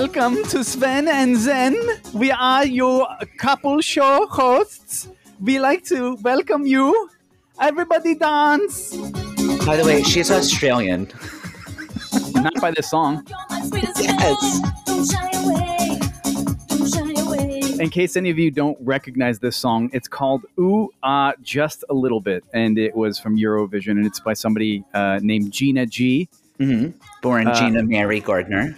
Welcome to Sven and Zen. We are your couple show hosts. We like to welcome you. Everybody dance. By the way, she's Australian. Not by this song. Yes. In case any of you don't recognize this song, it's called Ooh Ah Just a Little Bit, and it was from Eurovision, and it's by somebody uh, named Gina G. hmm Born Uh, Gina Mary Gardner.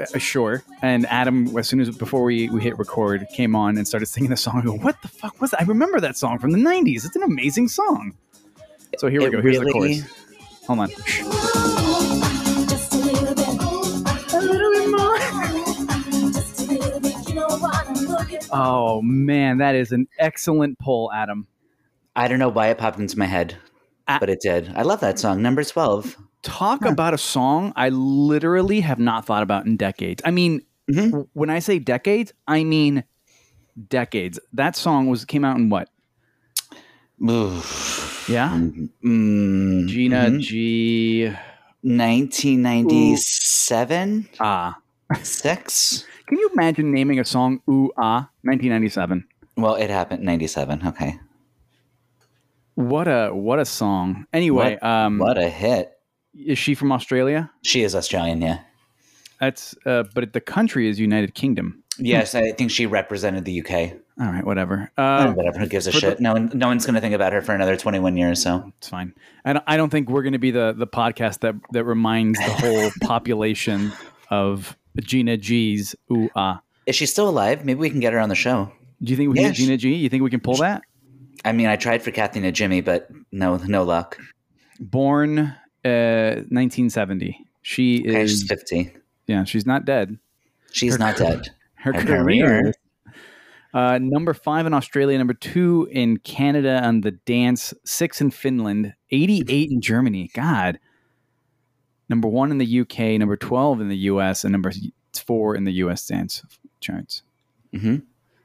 Uh, sure. And Adam, as soon as before we, we hit record, came on and started singing the song. I go, what the fuck was that? I remember that song from the 90s. It's an amazing song. So here we It go. Here's the really- chorus. Hold on. Oh, man. That is an excellent pull, Adam. I don't know why it popped into my head, but it did. I love that song, number 12. Talk about a song I literally have not thought about in decades. I mean, Mhm. when I say decades, I mean decades. That song was came out in what? Oof. Yeah? Mm, Gina mhm. G. 1997? Ah. Six? Can you imagine naming a song Ooh Ah 1997? Well, it happened 97. Okay. What a what a song. Anyway, What- um What a hit. Is she from Australia? She is Australian, yeah. That's uh but the country is United Kingdom. Yes, I think she represented the UK. All right, whatever. Oh, Uh whatever. Who gives a the- shit? no one, no one's going to think about her for another 21 years. So it's fine. I don't, I don't think we're going to be the the podcast that that reminds the whole population of Gina G's Ooh Ah. is she still alive? Maybe we can get her on the show. Do you think we can Yeah, get Gina G? You think we can pull that? I mean, I tried for Kathy and Jimmy, but no, no luck. Born uh 1970. She Okay, she's is 50. yeah, she's not dead. She's Her not dead. Her, Her career. career. Uh, number five in Australia, number two in Canada on the dance, six in Finland, 88 in Germany. God. Number one in the UK, number 12 in the US, and number four in the US dance charts. Mm-hmm.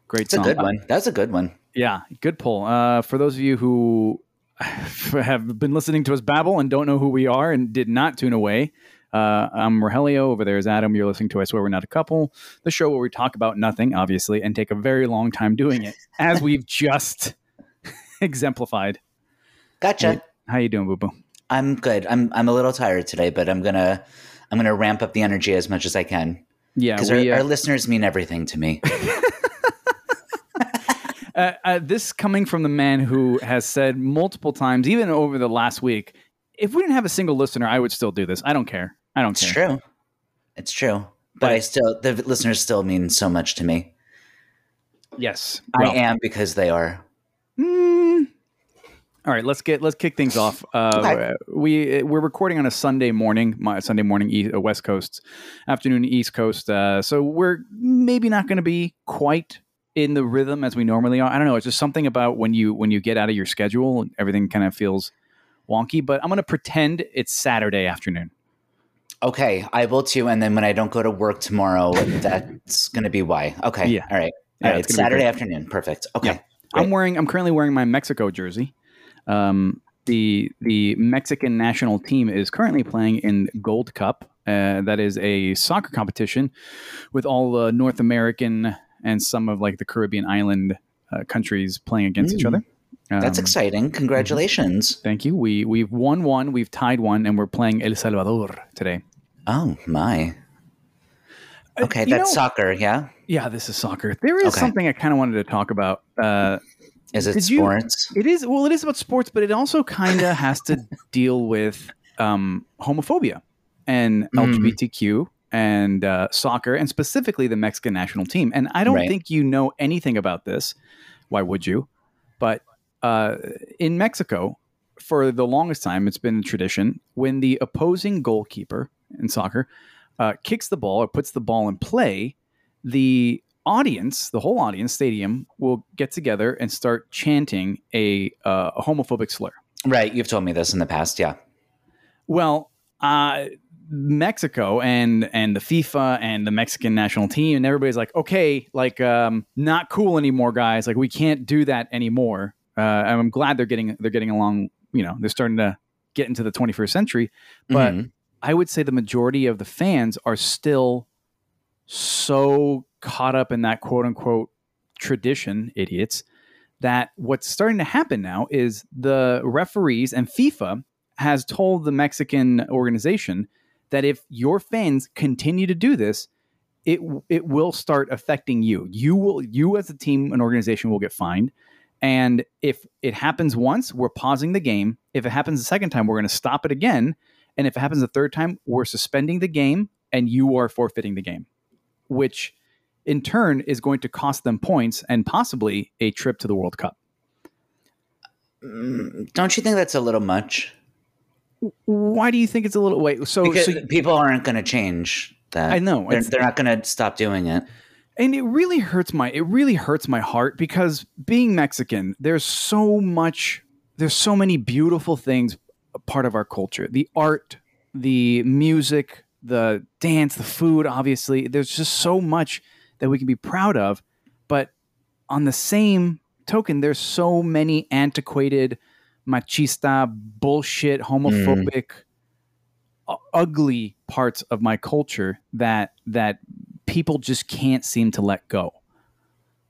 Great It's a good one. That's a good one. Yeah, good pull. Uh, for those of you who have been listening to us babble and don't know who we are and did not tune away, uh, I'm Rogelio. Over there is Adam. You're listening to I Swear We're Not a Couple, the show where we talk about nothing, obviously, and take a very long time doing it, as we've just exemplified. Gotcha. How you doing, Boo Boo? I'm good. I'm I'm a little tired today, but I'm gonna I'm gonna ramp up the energy as much as I can Yeah, because our, uh, our listeners mean everything to me. Uh, uh, this coming from the man who has said multiple times, even over the last week, if we didn't have a single listener, I would still do this. I don't care. I don't It's care. It's true. It's true. But But- I still the listeners still mean so much to me. Yes, I Well, am because they are. Mm. All right, let's get let's kick things off. Uh, Okay. We we're recording on a Sunday morning, my Sunday morning e- uh, West Coast, afternoon East Coast. Uh, so we're maybe not going to be quite in the rhythm as we normally are. I don't know. It's just something about when you when you get out of your schedule, everything kind of feels wonky. But I'm going to pretend it's Saturday afternoon. Okay, I will too. And then when I don't go to work tomorrow, that's going to be why. Okay. Yeah. All right. Yeah, All right. it's Saturday afternoon. Perfect. Okay. Yeah. I'm wearing. I'm currently wearing my Mexico jersey. Um, the the Mexican national team is currently playing in Gold Cup. Uh, that is a soccer competition with all the North American and some of like the Caribbean island uh, countries playing against each Mm. other. That's Um, exciting. Congratulations. Thank you. We we've won one, we've tied one, and we're playing El Salvador today. Oh, my. Uh, Okay. you That's know- soccer. Yeah. Yeah, this is soccer. There is Okay. something I kind of wanted to talk about. Uh, Is it Did you- sports? It is well, it is about sports, but it also kind of has to deal with um, homophobia and Mm. LGBTQ and uh, soccer, and specifically the Mexican national team. And I don't Right. think you know anything about this. Why would you? But uh, in Mexico, for the longest time, it's been a tradition when the opposing goalkeeper in soccer uh, kicks the ball or puts the ball in play, the audience, the whole audience, stadium, will get together and start chanting a, uh, a homophobic slur. Right. You've told me this in the past. Yeah. Well, uh, Mexico and and the FIFA and the Mexican national team and everybody's like, okay, like um, not cool anymore, guys. Like we can't do that anymore. Uh, and I'm glad they're getting they're getting along. You know, they're starting to get into the 21st century. But Mhm. I would say the majority of the fans are still so caught up in that quote unquote tradition, idiots, that what's starting to happen now is the referees and FIFA has told the Mexican organization that if your fans continue to do this, it it will start affecting you. You will you as a team and organization will get fined. And if it happens once, we're pausing the game. If it happens a second time, we're going to stop it again. And if it happens a third time, we're suspending the game and you are forfeiting the game, which in turn is going to cost them points and possibly a trip to the World Cup. Mm, don't you think that's a little much? Why do you think it's a little wait? So, Because so people aren't going to change that. I know, They're, they're not going to stop doing it. and it really hurts my it really hurts my heart because being Mexican, there's so much there's so many beautiful things a part of our culture. The art, the music, the dance, the food, obviously. There's just so much that we can be proud of. But on the same token, there's so many antiquated, machista, bullshit, homophobic, u- ugly parts of my culture that that people just can't seem to let go.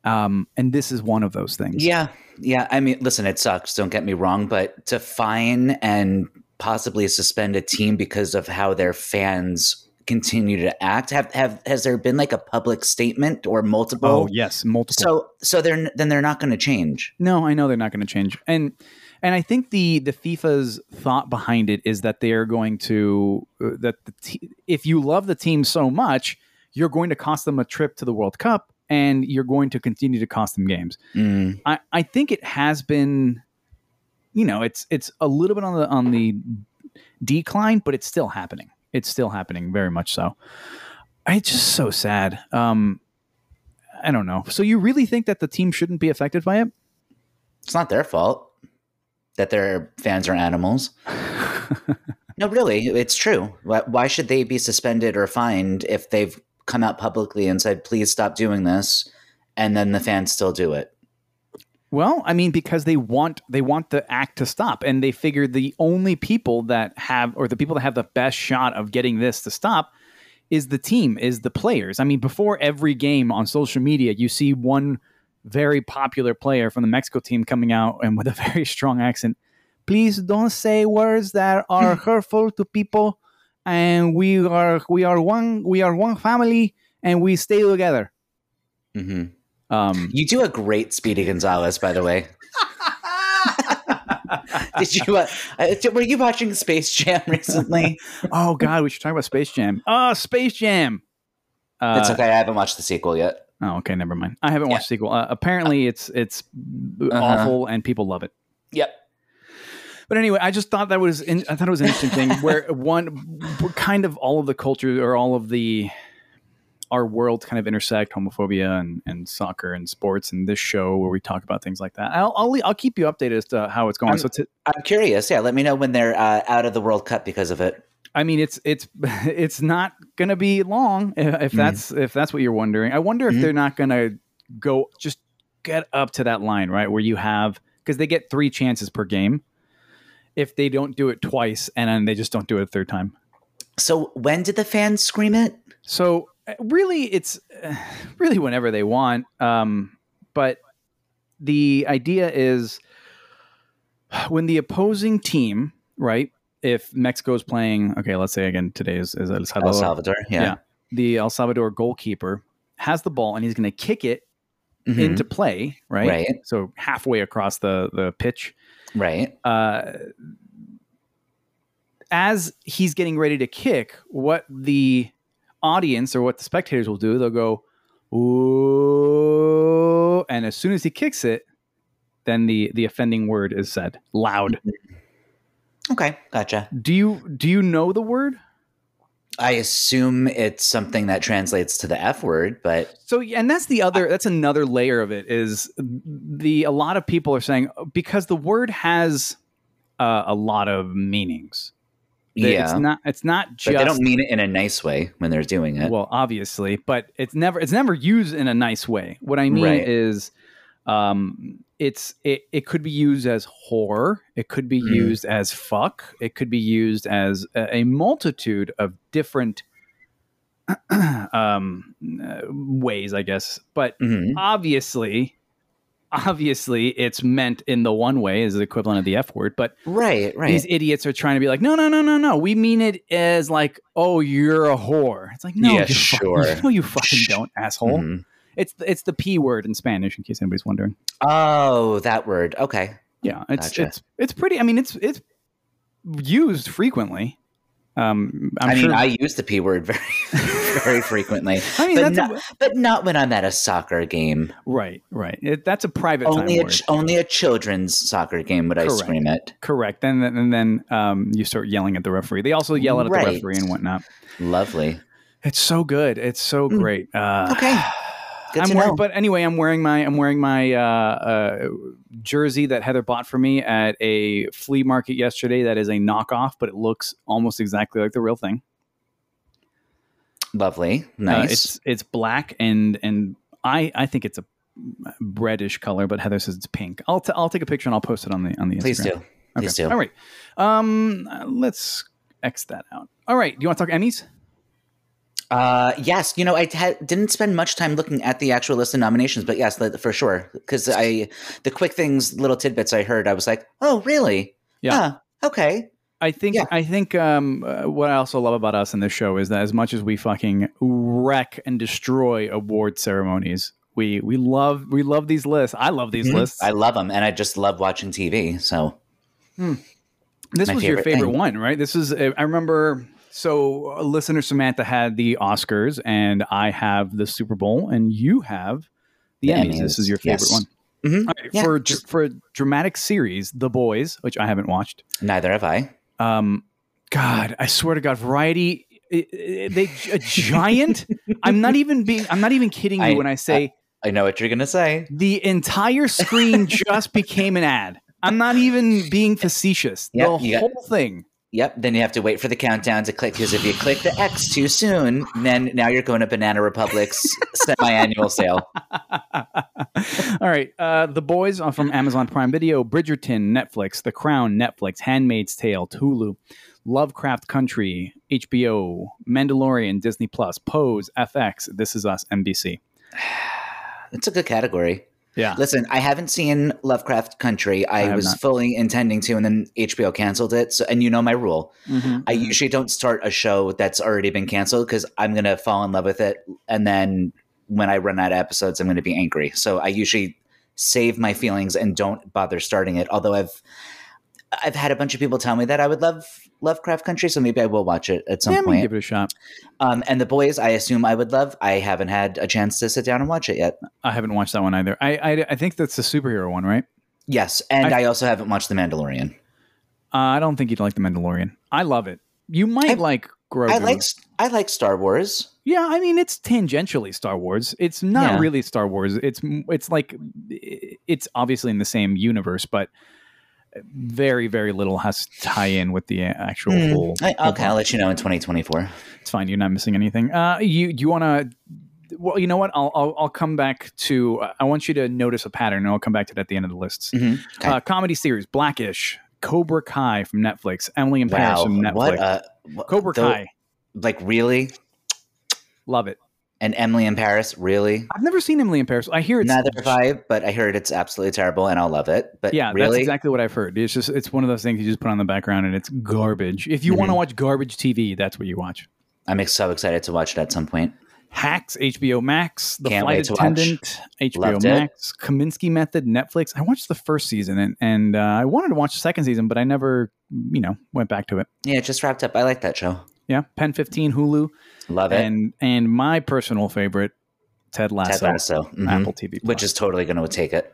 Um, and this is one of those things. Yeah. Yeah. I mean, listen, it sucks. Don't get me wrong. But to fine and possibly suspend a team because of how their fans continue to act, have, have has there been like a public statement or multiple? Oh yes, multiple. So, so they're then they're not going to change. No, I know they're not going to change, and and I think the the FIFA's thought behind it is that they are going to uh, that te- if you love the team so much, you're going to cost them a trip to the World Cup, and you're going to continue to cost them games. Mm. I I think it has been, you know, it's it's a little bit on the on the decline, but it's still happening. It's still happening, very much so. It's just so sad. Um, I don't know. So you really think that the team shouldn't be affected by it? It's not their fault that their fans are animals. no, really, it's true. Why, why should they be suspended or fined if they've come out publicly and said, "Please stop doing this," and then the fans still do it? Well, I mean, because they want they want the act to stop, and they figure the only people that have, or the people that have the best shot of getting this to stop, is the team, is the players. I mean, before every game on social media, you see one very popular player from the Mexico team coming out and with a very strong accent. Please don't say words that are hurtful to people, and we are we are one we are one family, and we stay together. hmm Um, You do a great Speedy Gonzales, by the way. Did you? Uh, uh, were you watching Space Jam recently? Oh God, we should talk about Space Jam. Oh, Space Jam. Uh, it's okay. I haven't watched the sequel yet. Oh, okay, never mind. I haven't Yeah. watched the sequel. Uh, apparently, it's it's Uh-huh. awful and people love it. Yep. But anyway, I just thought that was in, I thought it was an interesting thing where one kind of all of the culture or all of the our world kind of intersect homophobia and, and soccer and sports and this show where we talk about things like that. I'll I'll, I'll keep you updated as to how it's going. Um, so to, I'm curious. Yeah, let me know when they're uh, out of the World Cup because of it. I mean, it's it's it's not going to be long if, Mm. that's if that's what you're wondering. I wonder if Mhm. they're not going to go just get up to that line right where you have because they get three chances per game. If they don't do it twice and then they just don't do it a third time, So when did the fans scream it? so uh, really it's really whenever they want. Um, but the idea is when the opposing team, right? If Mexico is playing, okay, let's say again today is, is El Salvador. El Salvador. Yeah. Yeah. the El Salvador goalkeeper has the ball and he's going to kick it Mhm. into play, right? Right. So halfway across the the pitch. Right. Uh, as he's getting ready to kick, what the audience or what the spectators will do, they'll go, "Ooh!" And as soon as he kicks it, then the the offending word is said loud. Okay. Gotcha. Do you do you know the word? I assume it's something that translates to the F word, but So, and that's the other, that's another layer of it is the, a lot of people are saying because the word has uh, a lot of meanings. yeah. It's not, it's not but just, they don't mean it in a nice way when they're doing it. well, obviously, but it's never, it's never used in a nice way. What I mean Right. is, um, it's, it, it could be used as whore. It could be Mm. used as fuck. It could be used as a, a multitude of different um, uh, ways, I guess. But Mhm. obviously, obviously, it's meant in the one way is the equivalent of the F word. But Right, right. these idiots are trying to be like, no, no, no, no, no. We mean it as like, oh, you're a whore. It's like, no, Yeah, you sure. Fucking, no, you fucking don't, asshole. Mhm. It's it's the p word in Spanish, in case anybody's wondering. Oh, that word. Okay. Yeah, it's Gotcha. it's it's pretty. I mean, it's it's used frequently. Um, I'm i mean, sure. I use the P word very, very frequently. I mean, but, that's not, a, but not when I'm at a soccer game. right, right. It, that's a private Only a word. only a children's soccer game would I scream it. Correct. And then and then um, you start yelling at the referee. They also yell at Right. the referee and whatnot. Lovely. It's so good. It's so Mm. great. Uh, Okay. Good I'm wearing, but anyway, I'm wearing my I'm wearing my uh, uh, jersey that Heather bought for me at a flea market yesterday. That is a knockoff, but it looks almost exactly like the real thing. Lovely. Uh, Nice. it's it's black and and I I think it's a reddish color, but Heather says it's pink. I'll t- I'll take a picture and I'll post it on the on the Instagram. Please Instagram. do. Please do. All right. Um, uh, let's X that out. All right. Do you want to talk Emmys? Uh, yes, you know, I had, didn't spend much time looking at the actual list of nominations, but yes, for sure. Because I, the quick things, little tidbits I heard, I was like, oh, really? Yeah. Huh, okay. I think Yeah. I think um, uh, what I also love about us in this show is that as much as we fucking wreck and destroy award ceremonies, we we love we love these lists. I love these Mhm. lists. I love them, and I just love watching TV. So this my was your favorite favorite thing. one, right? This is I remember. So uh, listener Samantha had the Oscars, and I have the Super Bowl, and you have the, The Emmys. This is your favorite yes. one. Mhm. All right, Yeah, for just- for a dramatic series, The Boys, which I haven't watched. neither have I. Um, God, I swear to God, Variety, i- i- they a giant. I'm not even being. I'm not even kidding you I- when I say I know what you're gonna say. the entire screen just became an ad. I'm not even being facetious. Yep, the you got- whole thing. Yep. Then you have to wait for the countdown to click because if you click the X too soon, then now you're going to Banana Republic's semi-annual sale. All right, uh, the boys are from Amazon Prime Video, Bridgerton, Netflix, The Crown, Netflix, Handmaid's Tale, Hulu, Lovecraft Country, HBO, Mandalorian, Disney Plus, Pose, FX, This Is Us, NBC. It's a good category. Yeah, Listen, I haven't seen Lovecraft Country. I, have was not. fully intending to, and then HBO canceled it. So, and you know my rule. Mhm. I usually don't start a show that's already been canceled because I'm gonna fall in love with it, and then when I run out of episodes, I'm gonna be angry. So I usually save my feelings and don't bother starting it. Although I've I've had a bunch of people tell me that I would love Lovecraft Country, so maybe I will watch it at some yeah, point. give it a shot. Um, and the boys, I assume I would love. I haven't had a chance to sit down and watch it yet. I haven't watched that one either. I I, I think that's the superhero one, right? Yes, and I- I, also haven't watched The Mandalorian. Uh, I don't think you'd like the Mandalorian. I love it. You might I- like Grogu. I like I like Star Wars. Yeah, I mean it's tangentially Star Wars. It's not Yeah. really Star Wars. It's it's like it's obviously in the same universe, but very very little has to tie in with the actual Hmm. whole. I, okay, I'll let you know in 2024. It's fine. You're not missing anything. Uh, you you want to? Well, you know what? I'll, I'll I'll come back to. I want you to notice a pattern, and I'll come back to it at the end of the lists. Mhm. Okay. Uh, comedy series: Blackish, Cobra Kai from Netflix, Emily in Paris from Netflix, what a what, Cobra though- Kai. Like really? Love it. And Emily in Paris, really? I've never seen Emily in Paris. I hear it's Neither have I, but I heard it's absolutely terrible, and I'll love it. But Yeah, that's exactly what I've heard. It's just it's one of those things you just put on the background and it's garbage. If you want to Mm-hmm. watch garbage TV, that's what you watch. I'm so excited to watch it at some point. Hacks, HBO Max, The Can't Flight to watch. Attendant, HBO Loved it. Max, Kominsky Method, Netflix. I watched the first season and and uh, I wanted to watch the second season, but I never, you know, went back to it. Yeah, it just wrapped up. I like that show. Yeah, Pen 15, Hulu, Love it. and and my personal favorite, Ted Lasso, Ted Lasso, mhm. Apple TV, which is totally going to take it.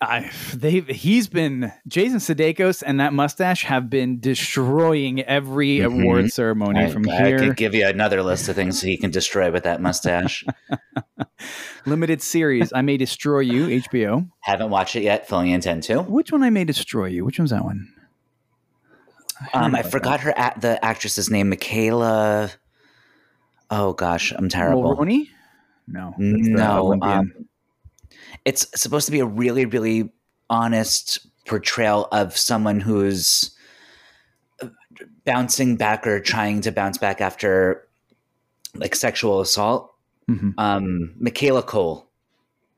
I they he's been Jason Sudeikis and that mustache have been destroying every Mhm. award ceremony I, from I here. I could give you another list of things he can destroy with that mustache. Limited series, I May Destroy You, HBO. Haven't watched it yet. Fully intend to. Which one I May Destroy You? Which one's that one? Um, I about forgot her a- the actress's name, Michaela. Oh gosh, I'm terrible. Mulroney? No. No, um, it's supposed to be a really, really honest portrayal of someone who's uh, bouncing back or trying to bounce back after like sexual assault. Mhm. Um, Michaela Coel.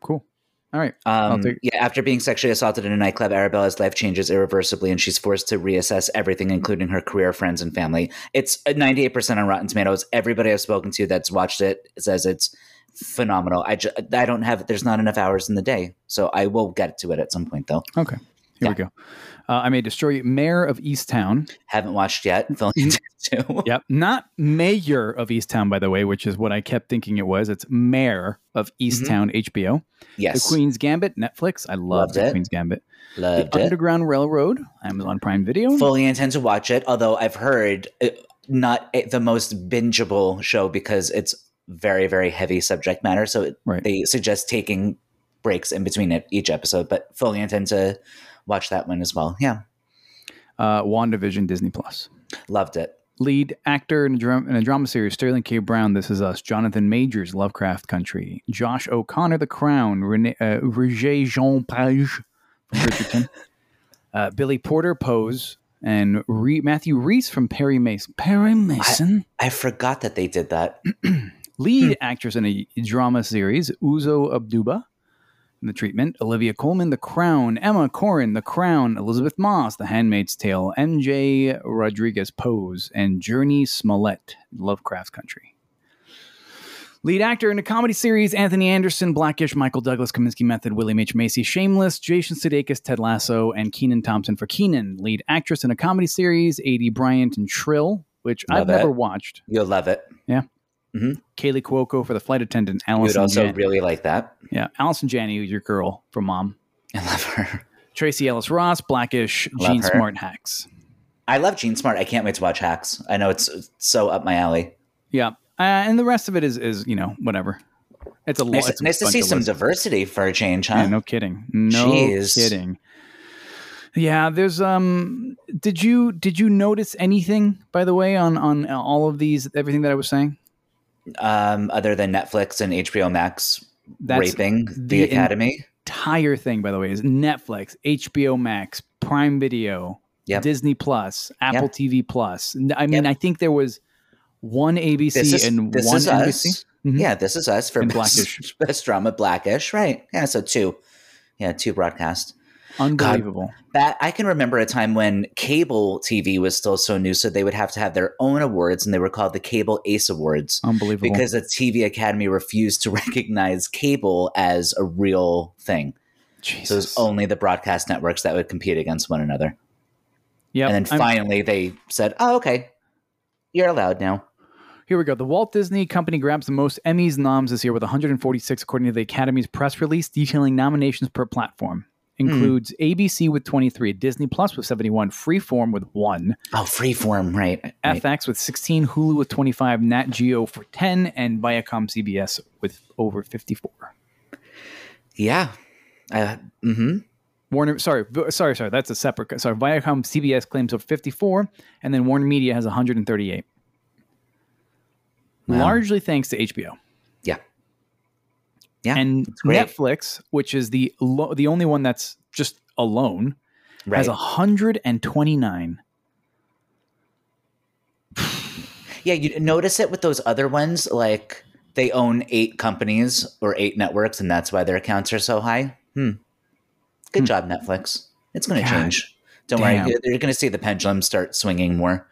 Cool. All right. Um, take- yeah, after being sexually assaulted in a nightclub, Arabella's life changes irreversibly, and she's forced to reassess everything, including her career, friends, and family. It's 98% on Rotten Tomatoes. Everybody I've spoken to that's watched it says it's phenomenal. I, ju- I don't have, there's not enough hours in the day, so I will get to it at some point, though. Okay. Here we go. Uh, I may destroy you. Mayor of Easttown. Haven't watched yet. Filling into two. Yep. Not mayor of Easttown, by the way, which is what I kept thinking it was. It's mare of Easttown mm-hmm. HBO. Yes. The Queen's Gambit, Netflix. I love Loved the. Queen's Gambit. Loved the it. Underground Railroad, Amazon Prime Video. Fully intend to watch it, although I've heard uh, not eh, the most bingeable show because it's very, very heavy subject matter. So it, Right. they suggest taking breaks in between it, each episode, but fully intend to watch that one as well. Yeah, Uh, WandaVision, Disney Plus. loved it. Lead actor in a, in a drama series, Sterling K. Brown, This Is Us. Jonathan Majors, Lovecraft Country. Josh O'Connor, The Crown. Rene, uh, Roger Jean Page from Bridgerton. uh, Billy Porter, Pose. And Re- Matthew Rhys from Perry Mason. Perry Mason? I forgot that they did that. Lead actress in a drama series, Uzo Aduba. In the treatment, Olivia Colman, The Crown, Emma Corrin, The Crown, Elisabeth Moss, The Handmaid's Tale, MJ Rodriguez Pose, and Jurnee Smollett, Lovecraft Country. Lead actor in a comedy series, Anthony Anderson, Blackish, Michael Douglas, Kominsky Method, William H. Macy, Shameless, Jason Sudeikis, Ted Lasso, and Kenan Thompson for Kenan. Lead actress in a comedy series, Aidy Bryant and Trill, which I've it. never watched. You'll love it. Kaley Cuoco for the flight attendant, You'd Allison also Jan- really like that. yeah, Allison Janney, your girl from Mom. I love her. Tracee Ellis Ross, Blackish, Love Jean her. Smart Hacks. I love Jean Smart. I can't wait to watch Hacks. I know it's so up my alley. Yeah, uh, and the rest of it is is you know whatever. It's a lot. Nice, nice to see some diversity for a change, huh? Yeah, no kidding. No Jeez. kidding. Yeah, there's um. Did you did you notice anything by the way on on all of these everything that I was saying? Um, other than Netflix and HBO Max That's raping the, the Academy. Entire thing by the way is Netflix, HBO Max, Prime Video, Yep. Disney Plus, Apple Yep. TV Plus. I mean, Yep. I think there was one ABC is and one NBC. Mhm. Yeah, this is us for And best, Blackish. best drama. Blackish, right? Yeah, so two. Yeah, two broadcast. Unbelievable. That I can remember a time when cable TV was still so new, so they would have to have their own awards, and they were called the Cable Ace Awards Unbelievable. because the TV Academy refused to recognize cable as a real thing. So it was only the broadcast networks that would compete against one another. Yep. and then I'm- finally they said, "Oh, okay, you're allowed now." Here we go. The Walt Disney Company grabs the most Emmys noms this year with 146, according to the Academy's press release detailing nominations per platform. Hmm. Includes ABC with 23, Disney Plus with 71, Freeform with 1, Oh, freeform, right? right. FX with 16, Hulu with 25, Nat Geo for 10, and Viacom CBS with over 54. Yeah. Uh, mm-hmm. Warner, sorry, sorry, sorry. That's a separate. Sorry, Viacom CBS claims over 54, and then Warner Media has 138. Wow. Largely thanks to HBO. Yeah. And. Netflix, which is the lo- the only one that's just alone, right. has 129. yeah, you notice it with those other ones, like they own eight companies or eight networks, and that's why their accounts are so high. Hmm. Good job, Netflix. It's going to change. Don't damn. worry, you're going to see the pendulum start swinging more.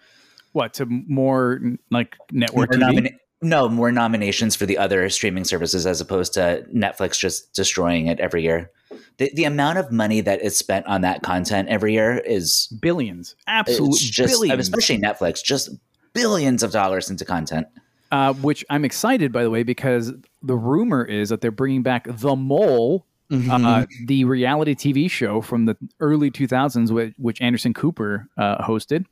What to more like network More nomina- no, more nominations for the other streaming services as opposed to Netflix just destroying it every year. The, the amount of money that is spent on that content every year is billions, absolutely just, billions. especially Netflix, just billions of dollars into content. uh, which I'm excited by the way because the rumor is that they're bringing back The Mole. Mm-hmm. Uh, the reality TV show from the early 2000s, which, which Anderson Cooper uh, hosted.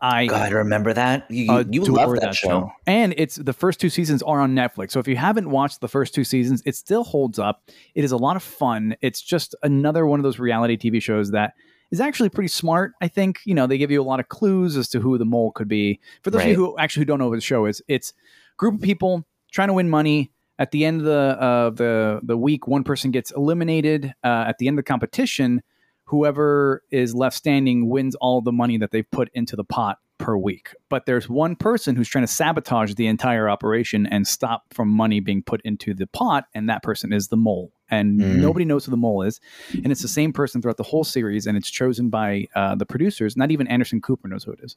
I God, remember that? You, you, you love that, show. And it's the first two seasons are on Netflix. So if you haven't watched the first two seasons, it still holds up. It is a lot of fun. It's just another one of those reality TV shows that is actually pretty smart. I think you know they give you a lot of clues as to who the mole could be. For those of you who actually who don't know what the show is, it's a group of people trying to win money. At the end of the uh, the the week, one person gets eliminated. Uh, at the end of the competition, whoever is left standing wins all the money that they've put into the pot per week. But there's one person who's trying to sabotage the entire operation and stop from money being put into the pot, and that person is the mole. And Mm. nobody knows who the mole is, and it's the same person throughout the whole series, and it's chosen by uh, the producers. Not even Anderson Cooper knows who it is.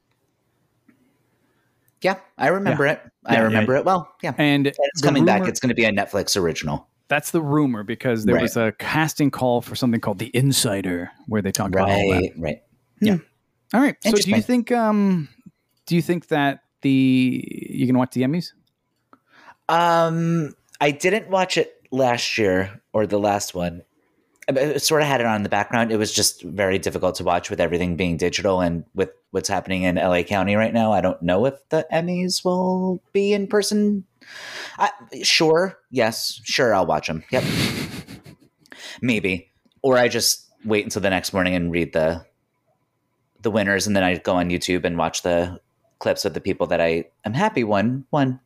Yeah, I remember it. I Yeah, yeah. remember it well. Yeah. And And it's the coming back. It's going to be a Netflix original. That's the rumor because there Right. was a casting call for something called The Insider, where they talked about all that. Right, right. All right. So do you think um do you think that the you can watch the Emmys? Um, I didn't watch it last year or the last one. I sort of had it on in the background. It was just very difficult to watch with everything being digital and with what's happening in LA County right now. I don't know if the Emmys will be in person. I, sure, yes, sure, I'll watch them. Yep, maybe, or I just wait until the next morning and read the the winners, and then I go on YouTube and watch the clips of the people that I am happy won won.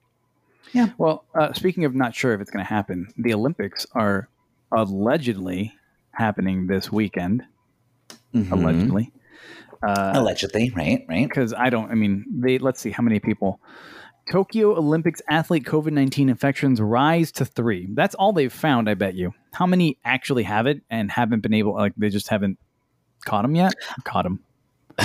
Yeah. Well, uh, speaking of not sure if it's going to happen, the Olympics are allegedly happening this weekend. Mhm. Allegedly, uh, Allegedly, right, right. because I don't. I mean, they let's see how many people. Tokyo Olympics athlete COVID nineteen infections rise to three. That's all they've found. I bet you. How many actually have it and haven't been able? Like they just haven't caught them yet. Caught them.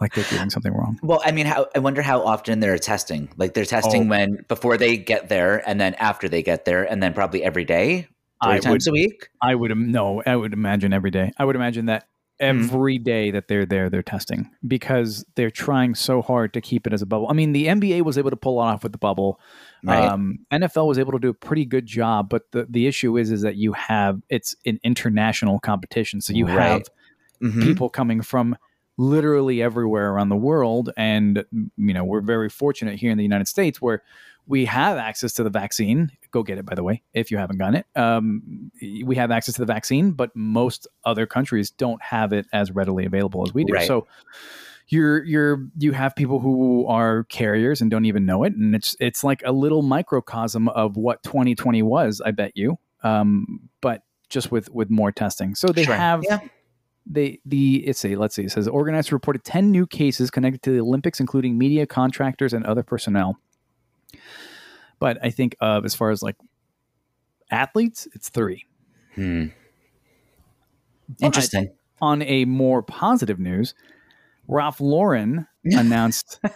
like they're doing something wrong. Well, I mean, how I wonder how often they're testing. Like they're testing Oh. when before they get there, and then after they get there, and then probably every day, three I times would- a week. I would no. I would imagine every day. I would imagine that. Every day that they're there, they're testing because they're trying so hard to keep it as a bubble. I mean, the NBA was able to pull off with the bubble. Right. Um, NFL was able to do a pretty good job, but the the issue is is that you have it's an international competition, so you Right. have Mhm. people coming from literally everywhere around the world and you know we're very fortunate here in the united states where we have access to the vaccine. Go get it by the way if you haven't gotten it. Um, we have access to the vaccine but most other countries don't have it as readily available as we do. Right. so you're you're you have people who are carriers and don't even know it. And it's it's like a little microcosm of what 2020 was i bet you. Um, but just with with more testing. So they Sure. have Yeah. they the it's a let's see. It says organizers reported 10 new cases connected to the olympics including media contractors and other personnel but i think of as far as like athletes it's three Hmm. But Interesting. on a more positive news ralph lauren announced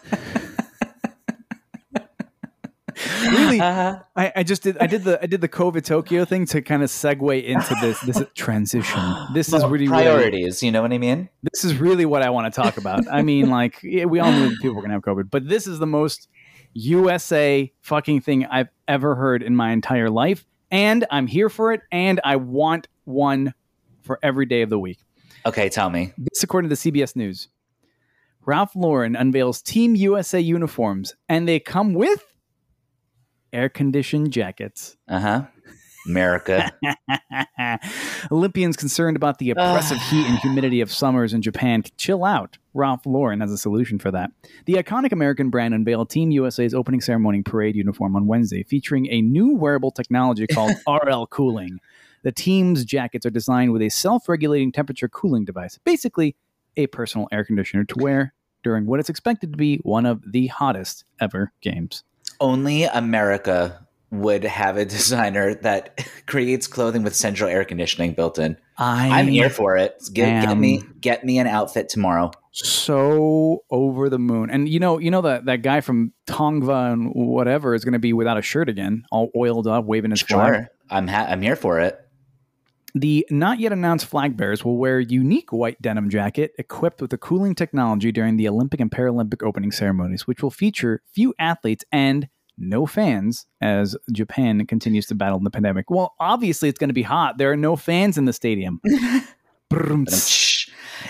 really Uh-huh. I, I just did I did the I did the COVID Tokyo thing to kind of segue into this this transition. This is really what I- priorities. You know what I mean? this is really what I want to talk about. I mean, like, yeah, we all knew people were going to have COVID, but this is the most USA fucking thing I've ever heard in my entire life. And I'm here for it. And I want one for every day of the week. Okay, tell me. This, according to the CBS News, Ralph Lauren unveils Team USA uniforms, and they come with air conditioned jackets. Uh huh. America. Olympians concerned about the oppressive heat and humidity of summers in Japan can chill out. Ralph Lauren has a solution for that. The iconic American brand unveiled Team USA's opening ceremony parade uniform on Wednesday, featuring a new wearable technology called RL Cooling. The team's jackets are designed with a self regulating temperature cooling device, basically, a personal air conditioner to wear during what is expected to be one of the hottest ever games. Only America would have a designer that creates clothing with central air conditioning built in. I I'm here for it. Get, get me get me an outfit tomorrow. so over the moon. And you know, you know that that guy from Tonga and whatever is going to be without a shirt again, all oiled up, waving his flag. Sure. I'm ha- I'm here for it. The not yet announced flag bearers will wear a unique white denim jacket equipped with the cooling technology during the Olympic and Paralympic opening ceremonies, which will feature few athletes and no fans as Japan continues to battle the pandemic. Well, obviously it's going to be hot. There are no fans in the stadium.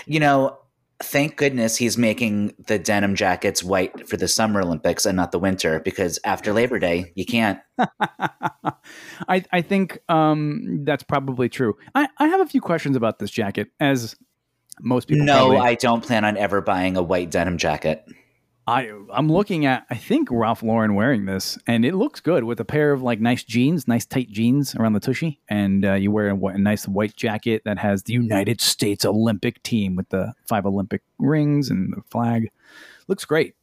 You know, thank goodness he's making the denim jackets white for the Summer Olympics and not the winter because after Labor Day, you can't. I, I think um, that's probably true. I, I have a few questions about this jacket, as most people. no, probably- I don't plan on ever buying a white denim jacket. I I'm looking at I think Ralph Lauren wearing this, and it looks good with a pair of like nice jeans, nice tight jeans around the tushy, and uh, you wear a, a, nice white jacket that has the United States Olympic team with the five Olympic rings and the flag. Looks great.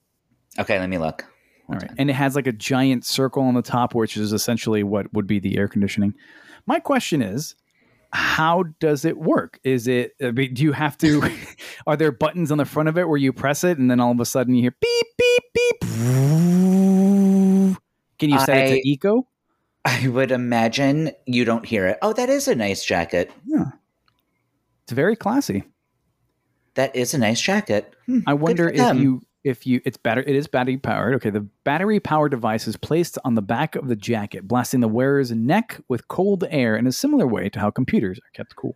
Okay, let me look. All right, and it has like a giant circle on the top, which is essentially what would be the air conditioning. My question is, how does it work? Is it, I mean, do you have to, are there buttons on the front of it where you press it and then all of a sudden you hear beep, beep, beep? Can you set I, it to eco? I would imagine you don't hear it. Oh, that is a nice jacket. Yeah. It's very classy. That is a nice jacket. Hmm, I wonder if you if you it's better it is battery powered okay the battery powered device is placed on the back of the jacket blasting the wearer's neck with cold air in a similar way to how computers are kept cool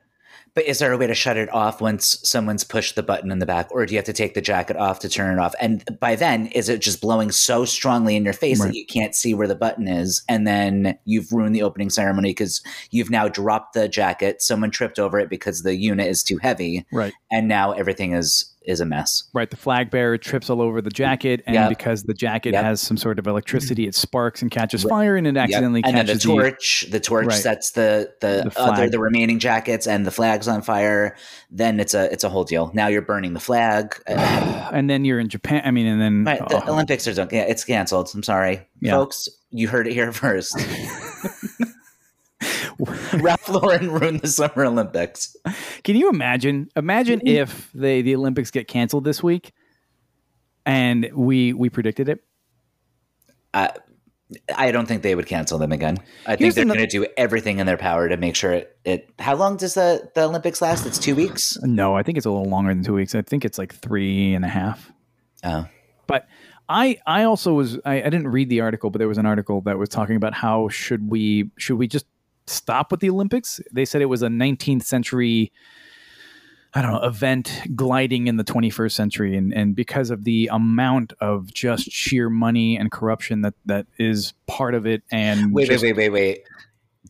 but is there a way to shut it off once someone's pushed the button in the back, or do you have to take the jacket off to turn it off? And by then, is it just blowing so strongly in your face right. that you can't see where the button is? And then you've ruined the opening ceremony because you've now dropped the jacket. Someone tripped over it because the unit is too heavy. Right. And now everything is is a mess. Right. The flag bearer trips all over the jacket, and yep. because the jacket yep. has some sort of electricity, it sparks and catches fire, and it accidentally yep. and catches then the torch. The, the torch right. sets the the, the other the remaining jackets, and the flag's on fire. Then it's a it's a whole deal. Now you're burning the flag, and then you're in Japan. I mean, and then right, the oh. Olympics are done. Yeah, it's canceled. I'm sorry, yeah. folks. You heard it here first. Ralph Lauren ruined the Summer Olympics. Can you imagine? Imagine mm-hmm. if they the Olympics get canceled this week, and we we predicted it. I I don't think they would cancel them again. I Here's think they're going to do everything in their power to make sure it, it. How long does the the Olympics last? It's two weeks. No, I think it's a little longer than two weeks. I think it's like three and a half. Oh, but I I also was I, I didn't read the article, but there was an article that was talking about how should we should we just stop with the Olympics. They said it was a 19th century, I don't know, event gliding in the 21st century, and and because of the amount of just sheer money and corruption that that is part of it, and wait, just, wait, wait, wait, wait.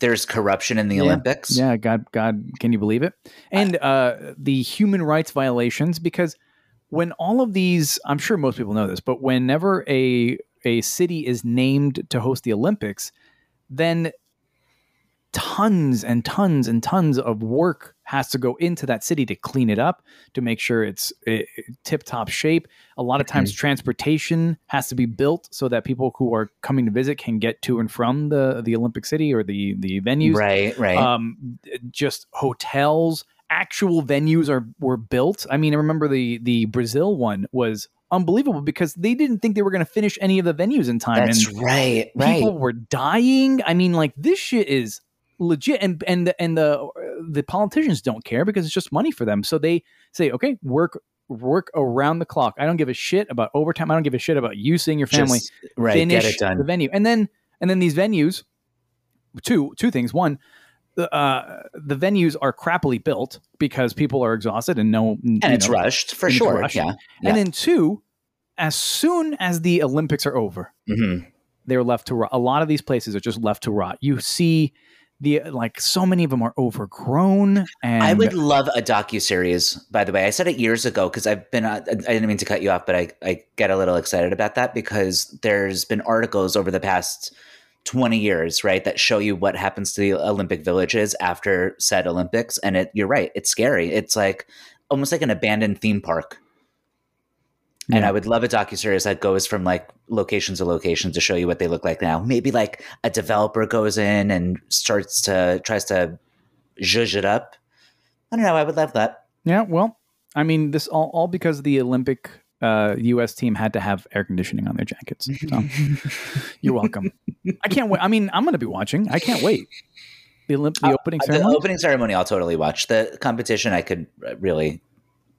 There's corruption in the yeah, Olympics. Yeah, God, God, can you believe it? And uh, the human rights violations, because when all of these, I'm sure most people know this, but whenever a a city is named to host the Olympics, then tons and tons and tons of work has to go into that city to clean it up to make sure it's it, tip top shape. A lot of times, mm-hmm. transportation has to be built so that people who are coming to visit can get to and from the the Olympic City or the the venues. Right, right. Um, just hotels, actual venues are were built. I mean, I remember the the Brazil one was unbelievable because they didn't think they were going to finish any of the venues in time. That's and right, right. People were dying. I mean, like this shit is legit and and the, and the the politicians don't care because it's just money for them so they say okay work work around the clock i don't give a shit about overtime i don't give a shit about you seeing your family just, right finish get it done. the venue and then and then these venues two two things one uh, the venues are crappily built because people are exhausted and no and it's know, rushed for sure rushed. Yeah. yeah. and then two as soon as the olympics are over mm-hmm. they're left to rot a lot of these places are just left to rot you see the like so many of them are overgrown and i would love a docu-series by the way. I said it years ago because i've been uh, i didn't mean to cut you off but I, I get a little excited about that because there's been articles over the past 20 years right that show you what happens to the olympic villages after said olympics and it you're right it's scary. It's like almost like an abandoned theme park And I would love a docuseries that goes from like location to location to show you what they look like now. Maybe like a developer goes in and starts to tries to zhuzh it up. I don't know. I would love that. Yeah. Well, I mean, this all, all because the Olympic uh, U.S. team had to have air conditioning on their jackets. So you're welcome. I can't wait. I mean, I'm going to be watching. I can't wait. The, Olymp- the uh, opening ceremony. The opening ceremony, I'll totally watch. The competition, I could really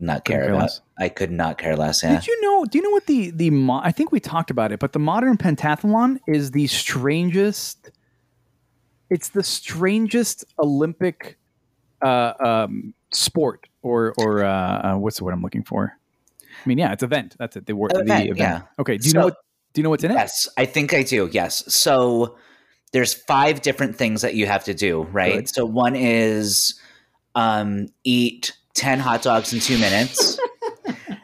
not care, care about. Less. I could not care less. Yeah. Did you know? Do you know what the the mo- I think we talked about it, but the modern pentathlon is the strangest. It's the strangest Olympic uh, um, sport, or or uh, uh, what's the word I'm looking for? I mean, yeah, it's event. That's it. The word. Event, the event. Yeah. Okay. Do you so, know what? Do you know what's in it? Yes, I think I do. Yes. So there's five different things that you have to do. Right. Good. So one is um, eat 10 hot dogs in two minutes.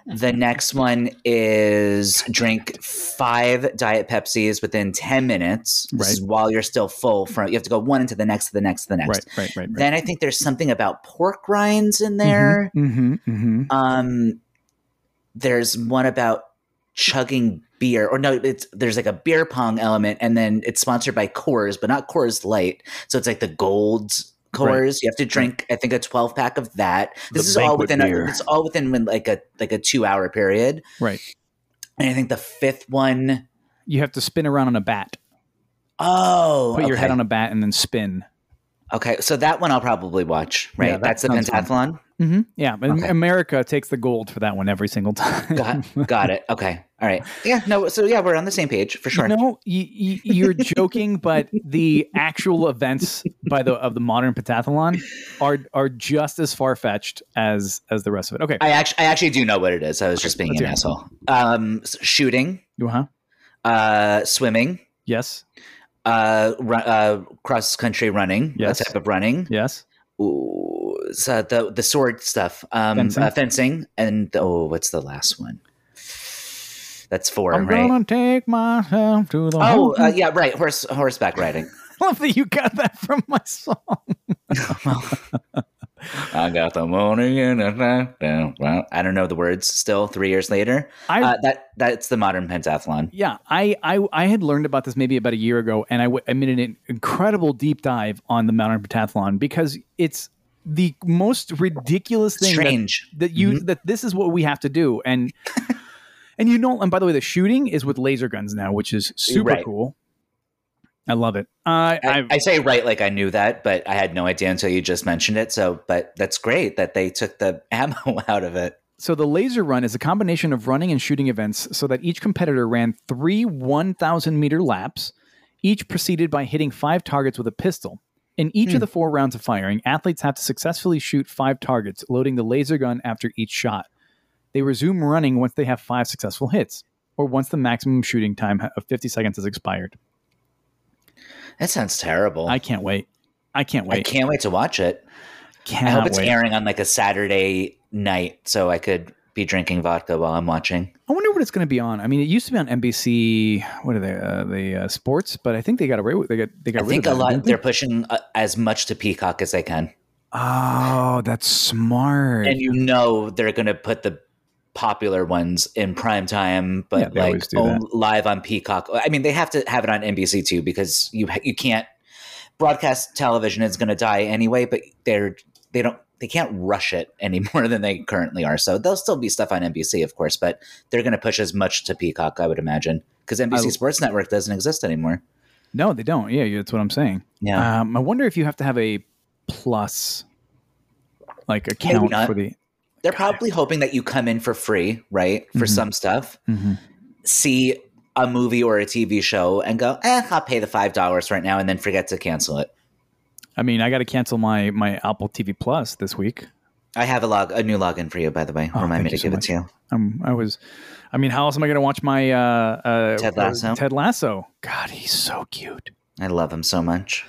The next one is drink five Diet Pepsis within 10 minutes. This is while you're still full from you have to go one into the next to the next to the next. Right, right, right. right. Then I think there's something about pork rinds in there. Mm-hmm, mm-hmm. Um there's one about chugging beer or no it's there's like a beer pong element and then it's sponsored by Coors but not Coors Light. So it's like the gold Coors. Right. You have to drink I think a 12 pack of that. This The is all within beer. a, it's all within like a like a 2 hour period. Right. And I think the fifth one You have to spin around on a bat. Oh, Put your head on a bat and then spin. Okay, so that one I'll probably watch. Right, Yeah, that that's the pentathlon. Mm-hmm. Yeah, Okay. America takes the gold for that one every single time. Got, got it. Okay, all right. Yeah, no. So yeah, we're on the same page for sure. You know, you, you, you're joking, but the actual events by the of the modern pentathlon are are just as far fetched as as the rest of it. Okay, I actually, I actually do know what it is. I was just being let's an asshole. Um, shooting, uh-huh. uh, swimming, Yes, uh, uh, cross country running, Yes. that type of running. yes. Ooh, so the the sword stuff, um, Fencing? uh, fencing and oh, what's the last one? That's 4 I'm right? gonna take myself to the. Oh, uh, yeah, right. Horse horseback riding. I love that you got that from my song. I got the morning and well, I don't know the words. Still, three years later, I uh, that that's the modern pentathlon. Yeah, I, I I had learned about this maybe about a year ago, and I, w- I made an incredible deep dive on the modern pentathlon because it's the most ridiculous thing that, Strange. that you that this is what we have to do, and and you know, and by the way, the shooting is with laser guns now, which is super Right. cool. I love it. Uh, I, I say right like I knew that, but I had no idea until you just mentioned it. So, but that's great that they took the ammo out of it. So the laser run is a combination of running and shooting events so that each competitor ran three 1,000 meter laps, each preceded by hitting five targets with a pistol. In each of the four rounds of firing, athletes have to successfully shoot five targets, loading the laser gun after each shot. They resume running once they have five successful hits, or once the maximum shooting time of 50 seconds has expired. That sounds terrible. I can't wait. I can't wait. I can't wait to watch it. I hope it's wait. airing on like a Saturday night so I could be drinking vodka while I'm watching. I wonder what it's going to be on. I mean, it used to be on NBC. What are they? Uh, the uh, sports, but I think they got away with. They got. They got I think a lot didn't they? they're pushing uh, as much to Peacock as they can. Oh, that's smart. and you know they're going to put the popular ones in prime time, but Yeah, like do own live on Peacock. I mean, they have to have it on NBC too because you you can't broadcast television is going to die anyway. But they're they don't they can't rush it any more than they currently are. So there'll still be stuff on NBC, of course, but they're going to push as much to Peacock, I would imagine, because NBC I- Sports Network doesn't exist anymore. no, they don't. Yeah, that's what I'm saying. Yeah, Um, I wonder if you have to have a plus, like account for the. They're probably hoping that you come in for free, right, for Mhm. some stuff. Mhm. see a movie or a TV show and go, eh, I'll pay the five dollars right now, and then forget to cancel it. I mean, I got to cancel my my Apple TV Plus this week. I have a log, a new login for you, by the way. Oh, Remind me to so give it to you. Um, I was, I mean, how else am I going to watch my uh, uh, Ted Lasso? Ted Lasso. God, he's so cute. I love him so much.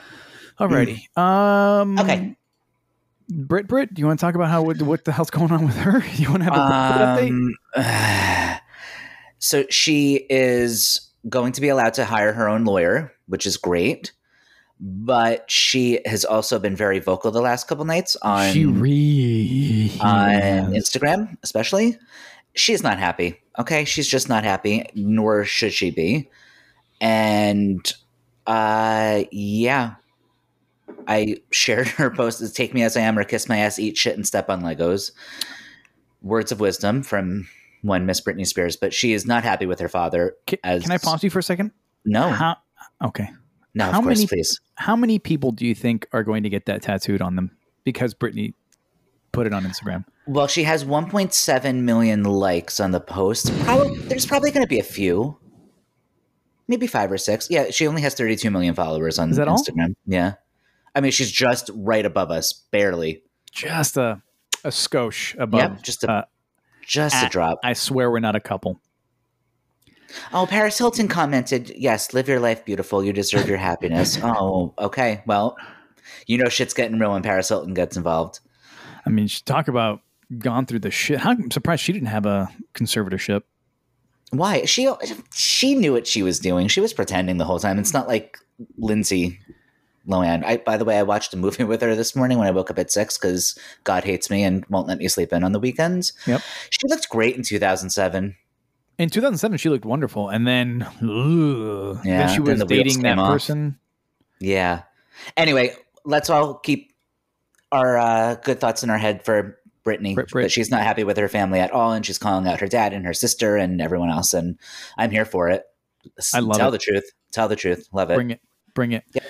Alrighty. Um, Okay. Brit, Brit, do you want to talk about how what, what the hell's going on with her? You want to have a Brit update? Um, so she is going to be allowed to hire her own lawyer, which is great. But she has also been very vocal the last couple nights on she really on Instagram, especially. She's not happy. Okay, she's just not happy, nor should she be. And uh, yeah, I shared her post. As, Take me as I am, or kiss my ass, eat shit, and step on Legos. Words of wisdom from one Miss Britney Spears, but she is not happy with her father. Can, as- can I pause you for a second? No, How? Okay. no, how course, many- please. How many people do you think are going to get that tattooed on them because Britney put it on Instagram? Well, she has 1.7 million likes on the post. Probably, there's probably going to be a few, maybe five or six. Yeah, she only has 32 million followers on Is that all? Instagram. Yeah, I mean, she's just right above us, barely, Just a a skosh above. Yep, just a- uh, just a Ah. drop. I swear we're not a couple. Oh, Paris Hilton commented, "Yes, live your life beautiful. You deserve your happiness." oh, okay. Well, you know, shit's getting real when Paris Hilton gets involved. I mean, talk about gone through the shit. I'm surprised she didn't have a conservatorship. Why? She she knew what she was doing. She was pretending the whole time. It's not like Lindsay Lohan. I, by the way, I watched a movie with her this morning when I woke up at six because God hates me and won't let me sleep in on the weekends. Yep. She looked great in 2007. In 2007, she looked wonderful, and then, ugh, Yeah, then she then was the dating that off. person. Yeah. Anyway, let's all keep our uh, good thoughts in our head for Britney. Brit- Brit. That she's not happy with her family at all, and she's calling out her dad and her sister and everyone else. And I'm here for it. I love Tell it. the truth. Tell the truth. Love it. Bring it, bring it. Yep.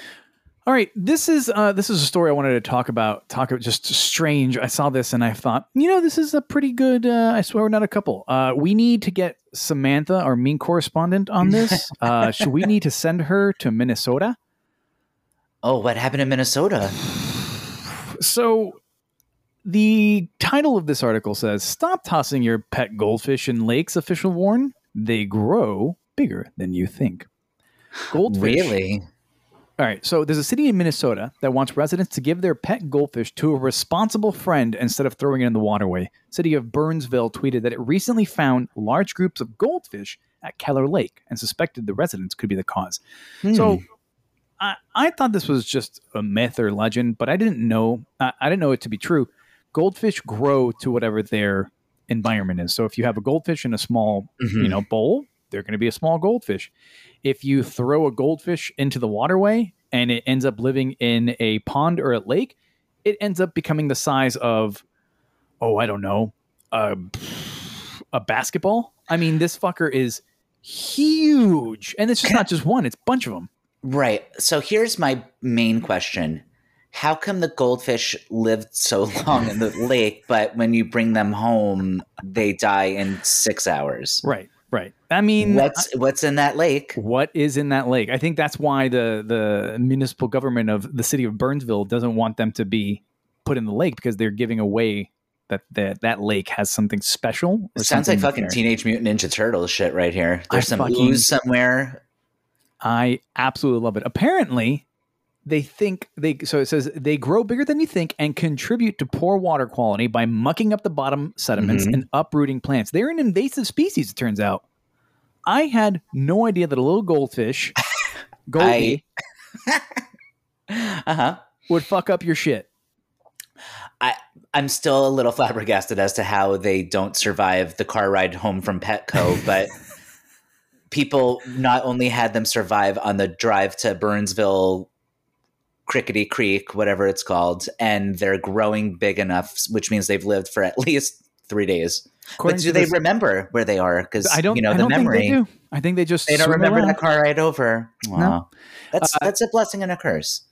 All right, this is uh, this is a story I wanted to talk about. Talk about just strange. I saw this and I thought, you know, this is a pretty good. Uh, I swear, we're not a couple. Uh, we need to get Samantha, our mean correspondent, on this. uh, should we need to send her to Minnesota? Oh, what happened in Minnesota? So, the title of this article says, "Stop tossing your pet goldfish in lakes." Official warn: they grow bigger than you think. Goldfish. Really? All right, so there's a city in Minnesota that wants residents to give their pet goldfish to a responsible friend instead of throwing it in the waterway. City of Burnsville tweeted that it recently found large groups of goldfish at Keller Lake and suspected the residents could be the cause. So Hmm. I, I thought this was just a myth or legend, but I didn't know I, I didn't know it to be true. Goldfish grow to whatever their environment is. So if you have a goldfish in a small Mhm. you know bowl they're going to be a small goldfish if you throw a goldfish into the waterway and it ends up living in a pond or a lake it ends up becoming the size of oh i don't know a, a basketball i mean this fucker is huge and it's just not just one it's a bunch of them Right. So here's my main question. How come the goldfish lived so long in the lake, but when you bring them home, they die in six hours? right right i mean What's what's in that lake? what is in that lake i think that's why the the municipal government of the city of burnsville doesn't want them to be put in the lake because they're giving away that that, that lake has something special It sounds like fucking there. Teenage Mutant Ninja Turtles shit right here. There's I some fucking- ooze somewhere. i absolutely love it apparently they think they so it says they grow bigger than you think and contribute to poor water quality by mucking up the bottom sediments Mhm. and uprooting plants they're an invasive species it turns out i had no idea that a little goldfish goldie uh huh. would fuck up your shit I I'm still a little flabbergasted as to how they don't survive the car ride home from Petco, but people not only had them survive on the drive to Burnsville, Crickety Creek, whatever it's called, and they're growing big enough, which means they've lived for at least three days. According but do they this- remember where they are? Because I don't. you know I the don't memory. think they do. I think they just. They don't remember around. that car ride over. No. That's Uh, that's a blessing and a curse.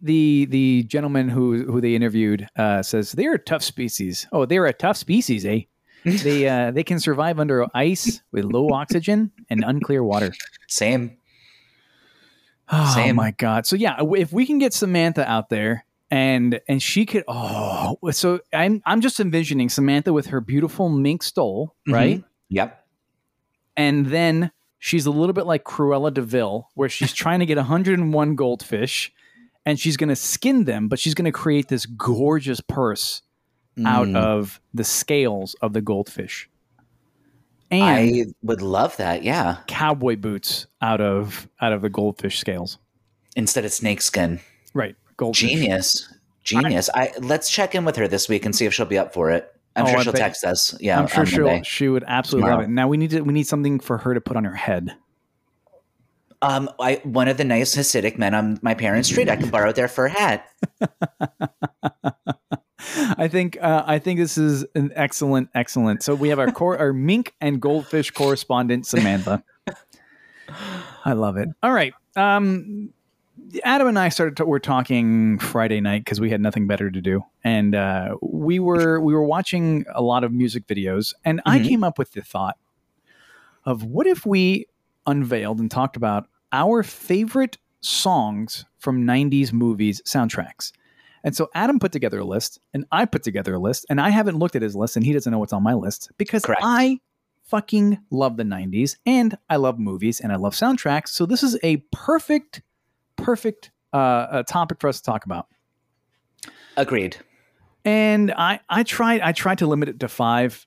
The the gentleman who who they interviewed uh, says they're a tough species. Oh, they're a tough species, eh? they uh, they can survive under ice with low oxygen and unclear water. Same. Oh my god! So yeah, if we can get Samantha out there and and she could oh so I'm I'm just envisioning Samantha with her beautiful mink stole right Mhm. Yep. and then she's a little bit like Cruella de Vil, where she's trying to get 101 goldfish, and she's going to skin them, but she's going to create this gorgeous purse out Mm. of the scales of the goldfish, and I would love that. Yeah. cowboy boots out of out of the goldfish scales. Instead of snakeskin. Right, goldfish. Genius. Genius. I, let's check in with her this week and see if she'll be up for it. I'm Oh, sure I she'll text us. Yeah. I'm sure she'll she would absolutely love it. Now we need to we need something for her to put on her head. Um, I one of the nice Hasidic men on my parents' street. I can borrow their fur hat. I think uh, I think this is an excellent, excellent. So we have our cor- our mink and goldfish correspondent Samantha. I love it. All right, um, Adam and I started. To, we're talking Friday night because we had nothing better to do, and uh, we were we were watching a lot of music videos, and I Mhm. came up with the thought of what if we unveiled and talked about our favorite songs from '90s movies soundtracks. And so Adam put together a list, and I put together a list, and I haven't looked at his list, and he doesn't know what's on my list because Correct. I fucking love the 90s and I love movies and I love soundtracks. So this is a perfect, perfect uh, topic for us to talk about. Agreed. and I I tried I tried to limit it to five.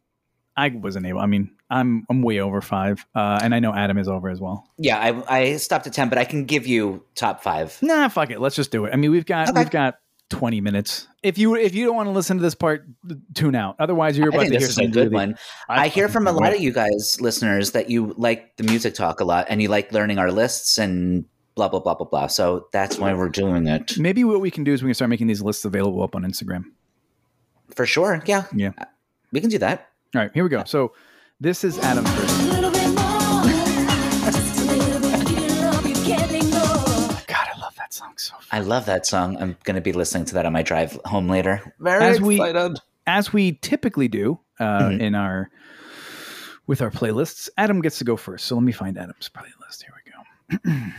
I wasn't able. I mean, I'm I'm way over five, uh, and I know Adam is over as well. Yeah, I, I stopped at ten, but I can give you top five. Nah, fuck it. Let's just do it. I mean, we've got Okay. we've got 20 minutes. If you if you don't want to listen to this part, tune out. Otherwise, you're I about think to this hear is a some good really- one. I, hear from a lot of you guys, listeners, that you like the music talk a lot and you like learning our lists and blah blah blah blah blah. So that's why we're doing it Maybe what we can do is we can start making these lists available up on Instagram. for sure. Yeah, Yeah. we can do that. All right, here we go. So this is Adam's first. Song so. Much. I love that song. I'm going to be listening to that on my drive home later. Very As we- excited. As we typically do uh, Mhm. in our with our playlists, Adam gets to go first. So let me find Adam's playlist. Here we go.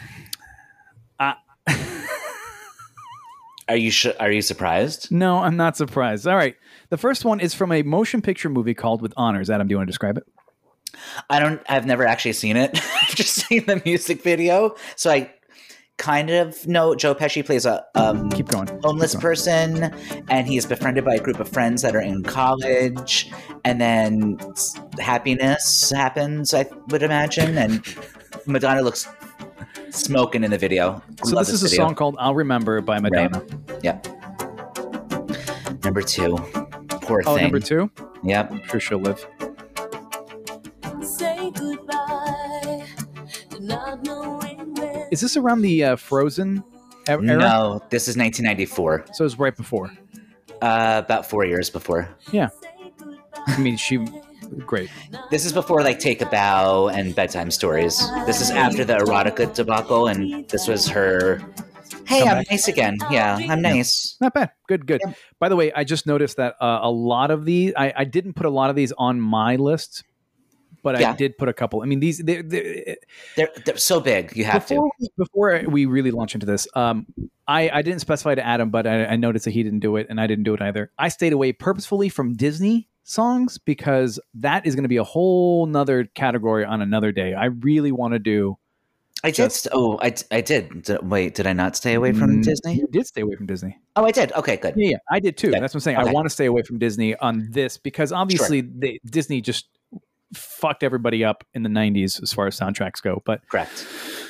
Are you sh- are you surprised? No, I'm not surprised. All right, the first one is from a motion picture movie called With Honors. Adam, do you want to describe it? I don't. I've never actually seen it. I've just seen the music video, so I kind of know Joe Pesci plays a um, Keep going. homeless Keep going. person, and he is befriended by a group of friends that are in college, and then happiness happens. I would imagine, and Madonna looks smoking in the video. So Love this is a song called "I'll Remember" by Madonna. Yep. Number two. Poor Oh, thing. number two. Yep. I'm sure she'll live. Is this around the uh, Frozen e- era? No, this is 1994. So it's right before. Uh, about four years before. Yeah. I mean, she great. This is before like Take a Bow and Bedtime Stories. This is after the erotica debacle, and this was her. Hey, I'm Comeback. nice again. Yeah, I'm nice. Not bad. Good, good. Yeah. By the way, I just noticed that uh, a lot of these, I, I didn't put a lot of these on my list, but I did put a couple. I mean, these, they, they, They're they're so big. You have before, to. before we really launch into this, um, I, I didn't specify to Adam, but I, I noticed that he didn't do it, and I didn't do it either. I stayed away purposefully from Disney songs because that is going to be a whole nother category on another day. I really want to do. I did. just- st- oh, I, I did. Wait, did I not stay away from Mm, Disney? You did stay away from Disney. Oh, I did. Okay, good. Yeah, yeah, I did too. Yeah. That's what I'm saying. I want to stay away from Disney on this because obviously they, Disney just fucked everybody up in the 90s as far as soundtracks go. But Correct.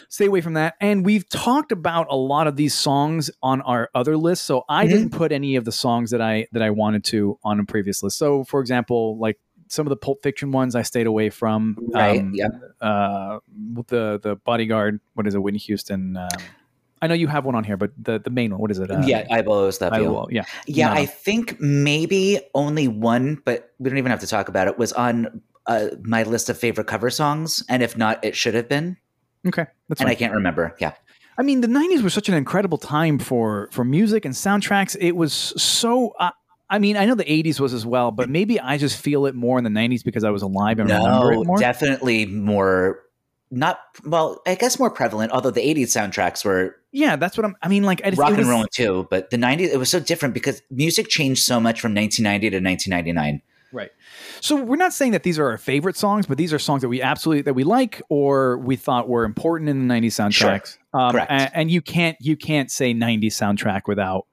stay away from that. And we've talked about a lot of these songs on our other list. So I Mhm. didn't put any of the songs that I that I wanted to on a previous list. So for example, like some of the Pulp Fiction ones I stayed away from. Right. Um, yep. uh, the the bodyguard. What is it? Whitney Houston. Um, I know you have one on here, but the the main one. What is it? Uh, yeah, I will always love I will. Yeah. Yeah, No. I think maybe only one, but we don't even have to talk about it. Was on uh, my list of favorite cover songs, and if not, it should have been, Okay. That's and fine. I can't remember. Yeah, I mean, the '90s was such an incredible time for for music and soundtracks. It was so. Uh, I mean, I know the '80s was as well, but maybe I just feel it more in the '90s because I was alive and remember it more. definitely more. Not well, I guess more prevalent. Although the '80s soundtracks were yeah, that's what I'm. I mean, like I just, rock and roll too, but the '90s it was so different because music changed so much from 1990 to 1999. Right. So we're not saying that these are our favorite songs, but these are songs that we absolutely that we like or we thought were important in the '90s soundtracks. Um, Correct. And, and you can't you can't say '90s soundtrack without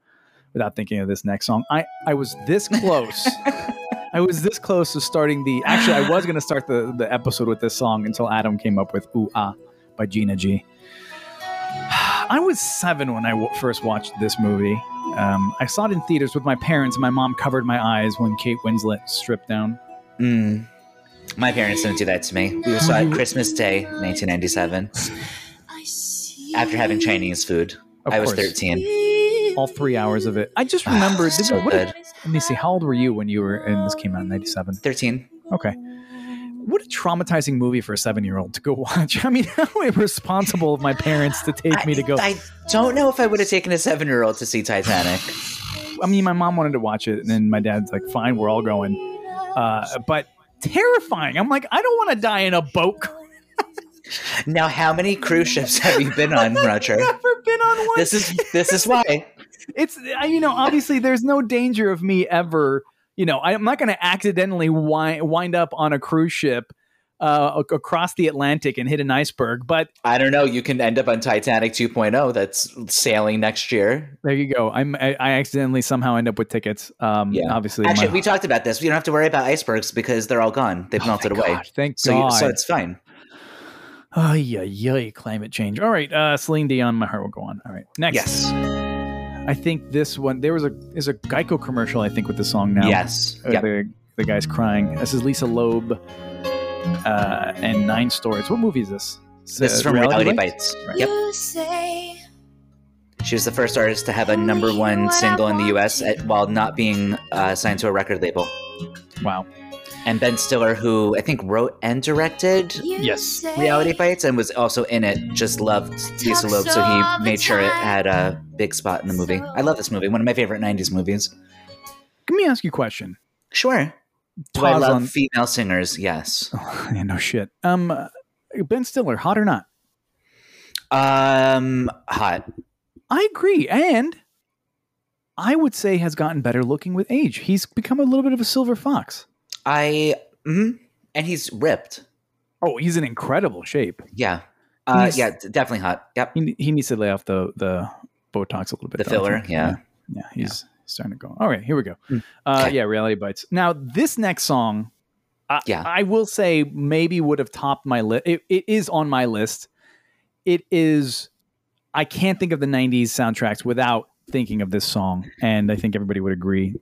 without thinking of this next song. I I was this close. I was this close to starting the. Actually, I was going to start the the episode with this song until Adam came up with "Ooh Ah" by Gina G. I was seven when I w- first watched this movie. Um, I saw it in theaters with my parents, and my mom covered my eyes when Kate Winslet stripped down. Mm. My parents didn't do that to me. We saw it Christmas Day, 1997, after having Chinese food. Of I was course. 13. All three hours of it. I just remembered. so what, good. let me see. How old were you when you were? And this came out in '97. 13. Okay. What a traumatizing movie for a seven-year-old to go watch. I mean, how irresponsible of my parents to take me to go. I, I don't know if I would have taken a seven year old to see Titanic. I mean, my mom wanted to watch it, and then my dad's like, "Fine, we're all going." Uh, but terrifying. I'm like, I don't want to die in a boat. Now, how many cruise ships have you been on, Roger? I've never been on one. This is this is why. it's you know obviously there's no danger of me ever. You know, I'm not going to accidentally wind, wind up on a cruise ship uh, across the Atlantic and hit an iceberg. But I don't know. You can end up on Titanic 2.0 that's sailing next year. there you go. I'm, I, I accidentally somehow end up with tickets. Um, Yeah. Obviously, Actually, my- we talked about this. We don't have to worry about icebergs because they're all gone. They've Oh, melted thank away. God, thank So, God. so it's fine. Oh, yeah, yeah, climate change. All right, uh, Celine Dion, my heart will go on. All right, next. Yes. I think this one. There was a is a Geico commercial. I think with the song now. Yes. Yep. the the guy's crying. This is Lisa Loeb uh, and Nine Stories. What movie is this? It's, This uh, is from Reality, Bites? Bites. Right. Yep. She was the first artist to have a number one single in the U.S. At, while not being uh, signed to a record label. Wow. And Ben Stiller, who I think wrote and directed Yes. Reality Bites and was also in it, just loved Lisa Loeb, so he made sure it had a big spot in the movie. I love this movie, one of my favorite 90s movies. Let me ask you a question. Sure. Do I Pause love on- female singers? Yes. Oh, yeah, no shit. Um, uh, Ben Stiller, hot or not? Um, hot. I agree, and I would say has gotten better looking with age. He's become a little bit of a silver fox. I, mhm. and he's ripped. Oh, he's in incredible shape. Yeah. Uh, yeah, definitely hot. Yep. He, he needs to lay off the the Botox a little bit. The filler, think. yeah. yeah, he's starting to go. All right, here we go. Mm. Uh, Okay. yeah, reality bites. Now this next song, I, Yeah. I will say maybe would have topped my list. It, it is on my list. It is. I can't think of the '90s soundtracks without thinking of this song, and I think everybody would agree.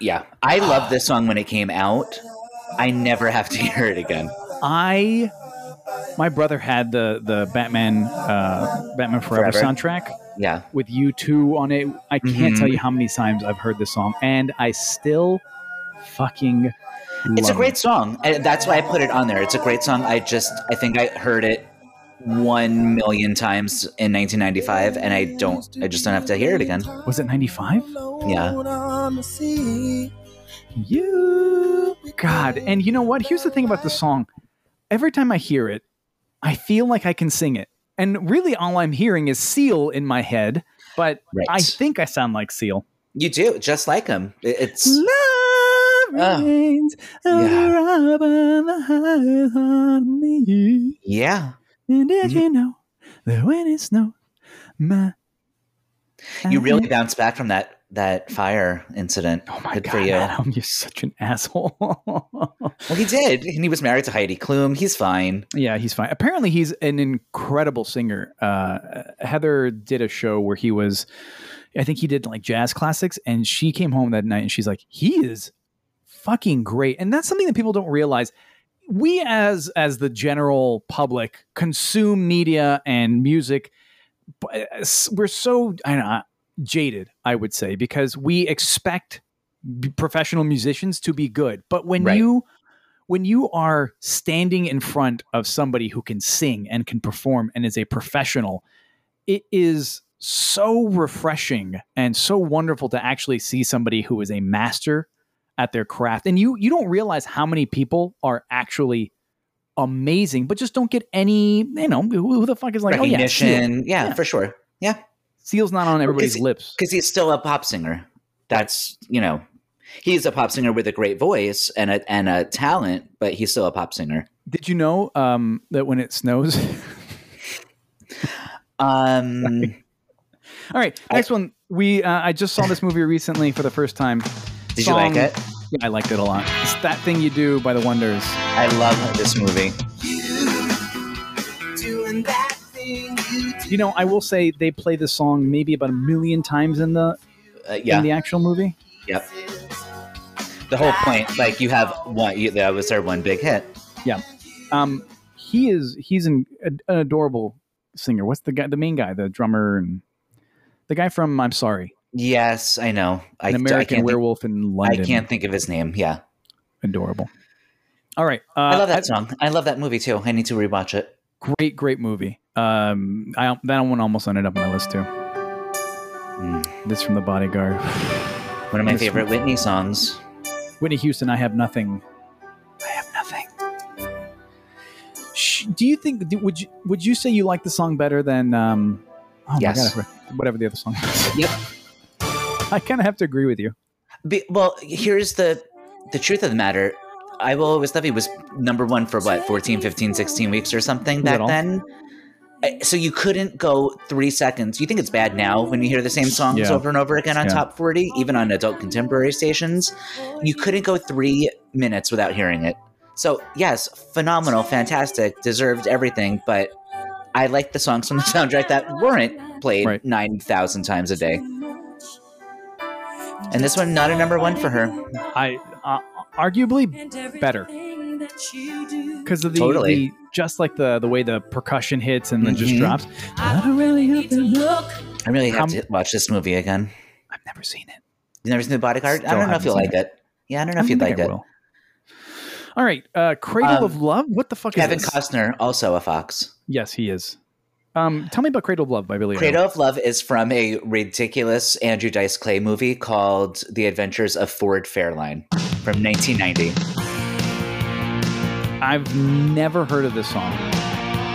Yeah. I loved this song when it came out. I never have to hear it again. I, my brother had the the Batman uh, Batman Forever, Forever. soundtrack. Yeah. with U2 on it. I can't Mhm. tell you how many times I've heard this song, and I still fucking. It's a great it. song. And that's why I put it on there. It's a great song. I just, I think I heard it one million times in 1995, and I don't, I just don't have to hear it again. Was it ninety five? Yeah. You, God, and you know what? Here's the thing about the song. Every time I hear it, I feel like I can sing it, and really, all I'm hearing is Seal in my head. But Right. I think I sound like Seal. You do, just like him. It- It's, Love Oh. Yeah. Over the highest on me. yeah. And did Mm-hmm. you know that when it snows, my You really bounced back from that, that fire incident. oh my Good god, for you. Adam, you're such an asshole. Well, he did. And he was married to Heidi Klum. He's fine. yeah, he's fine. Apparently, he's an incredible singer. Uh, Heather did a show where he was, I think he did like jazz classics, and she came home that night and she's like, he is fucking great, and that's something that people don't realize. We as as the general public consume media and music, uh, we're so I don't know, jaded, I would say, because we expect professional musicians to be good. But when Right. you when you are standing in front of somebody who can sing and can perform and is a professional, it is so refreshing and so wonderful to actually see somebody who is a master at their craft. And you you don't realize how many people are actually amazing, but just don't get any, you know, who, who the fuck is like, oh yeah, yeah, Yeah. for sure. Yeah. Seal's not on everybody's he- lips. because he's still a pop singer. That's you know, he's a pop singer with a great voice and a and a talent, but he's still a pop singer. Did you know um, that when it snows? Um, All right, next one. We uh, I just saw this movie recently for the first time. Did you like it? Yeah, I liked it a lot. It's that thing you do by the Wonders. I love this movie. You know, I will say they play this song maybe about a million times in the Uh, yeah, in the actual movie. yep. The whole point, like you have one, you, that was their one big hit. Yeah. Um, he is he's an, an adorable singer. What's the guy? The main guy, the drummer, and the guy from I'm Sorry, Yes, I know. I, an I American can't think, Werewolf in London. I can't think of his name. Yeah, Adorable. All right, uh, I love that song. I love that movie too. I need to rewatch it. Great, great movie. Um, I that one almost ended up on my list too. Mm. This from The Bodyguard. One of my This favorite Whitney songs. Whitney Houston, I have nothing. I have nothing. Do you think? Would you would you say you like the song better than? Um, oh Yes. my god, whatever the other song. is. Yep. I kind of have to agree with you. Be, well, here's the the truth of the matter. I Will Always Love You was number one for what, 14, 15, 16 weeks or something back Little. then? So you couldn't go three seconds. You think it's bad now when you hear the same songs Yeah. over and over again on Yeah. top 40, even on adult contemporary stations? You couldn't go three minutes without hearing it. So, yes, phenomenal, fantastic, deserved everything, but I like the songs from the soundtrack that weren't played Right. 9,000 times a day. And this one, not a number one for her. I uh, arguably better because of the, Totally. the just like the the way the percussion hits and then just Mhm. drops. I don't really have to look. I really have Um, to watch this movie again. I've never seen it. You never seen The Bodyguard? I don't know if you'll like it. Yeah, I don't know I if you'd don't like think I it. will. All right, uh, Cradle Um, of Love. What the fuck Kevin is this? Kevin Costner, also a fox. Yes, he is. Um, tell me about Cradle of Love by Billy. Idol. Cradle of Love is from a ridiculous Andrew Dice Clay movie called The Adventures of Ford Fairlane from 1990. I've never heard of this song,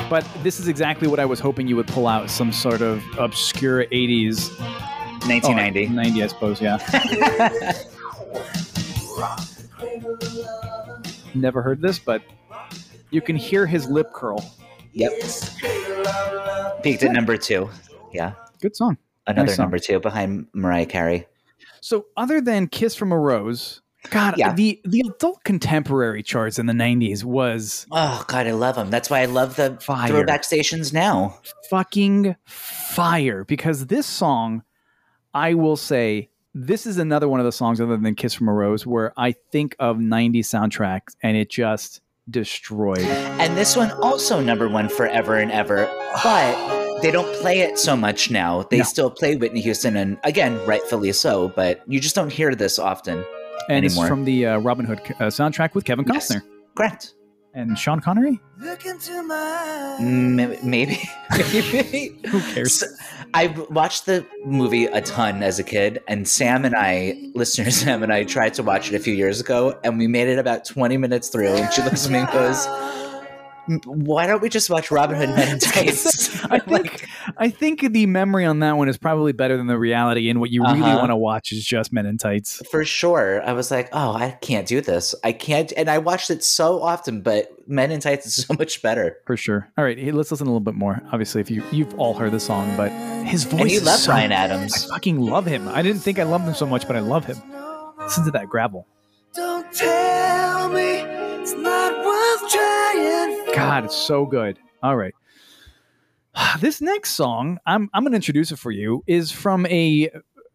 but this is exactly what I was hoping you would pull out some sort of obscure '80s, oh, 1990. 90, I suppose. Yeah. never heard this, but you can hear his lip curl. Yep. Peaked at number two. Yeah. Good song. Another Nice song. number two behind Mariah Carey. So, other than "Kiss from a Rose," God, Yeah. the the adult contemporary charts in the '90s was Oh, God, I love them. That's why I love the Fire. throwback stations now. fucking fire because this song, I will say, this is another one of the songs other than Kiss from a Rose where I think of 90s soundtracks and it just destroyed. And this one also number one forever and ever, but they don't play it so much now. They No. still play Whitney Houston, and again, rightfully so. But you just don't hear this often. And it's Anymore. from the uh, Robin Hood uh, soundtrack with Kevin Yes. Costner Correct. and Sean Connery. M- maybe. maybe. Who cares? So, I watched the movie a ton as a kid, and Sam and I, listener Sam and I, tried to watch it a few years ago, and we made it about 20 minutes through, and she looks at me and goes, "M- Why don't we just watch Robin Hood Men in Tights? I think I think the memory on that one is probably better than the reality, and what you really Uh-huh. want to watch is just Men in Tights. For sure. I was like, oh, I can't do this. I can't. And I watched it so often, but Men in Tights is so much better. For sure. All right, let's listen a little bit more. Obviously, if you you've all heard the song, but his voice. And you is love so- Ryan I fucking love him. I didn't think I loved him so much, but I love him. Listen to that gravel. Don't tell me it's not worth trying. God, it's so good. All right. This next song, I'm I'm going to introduce it for you, is from a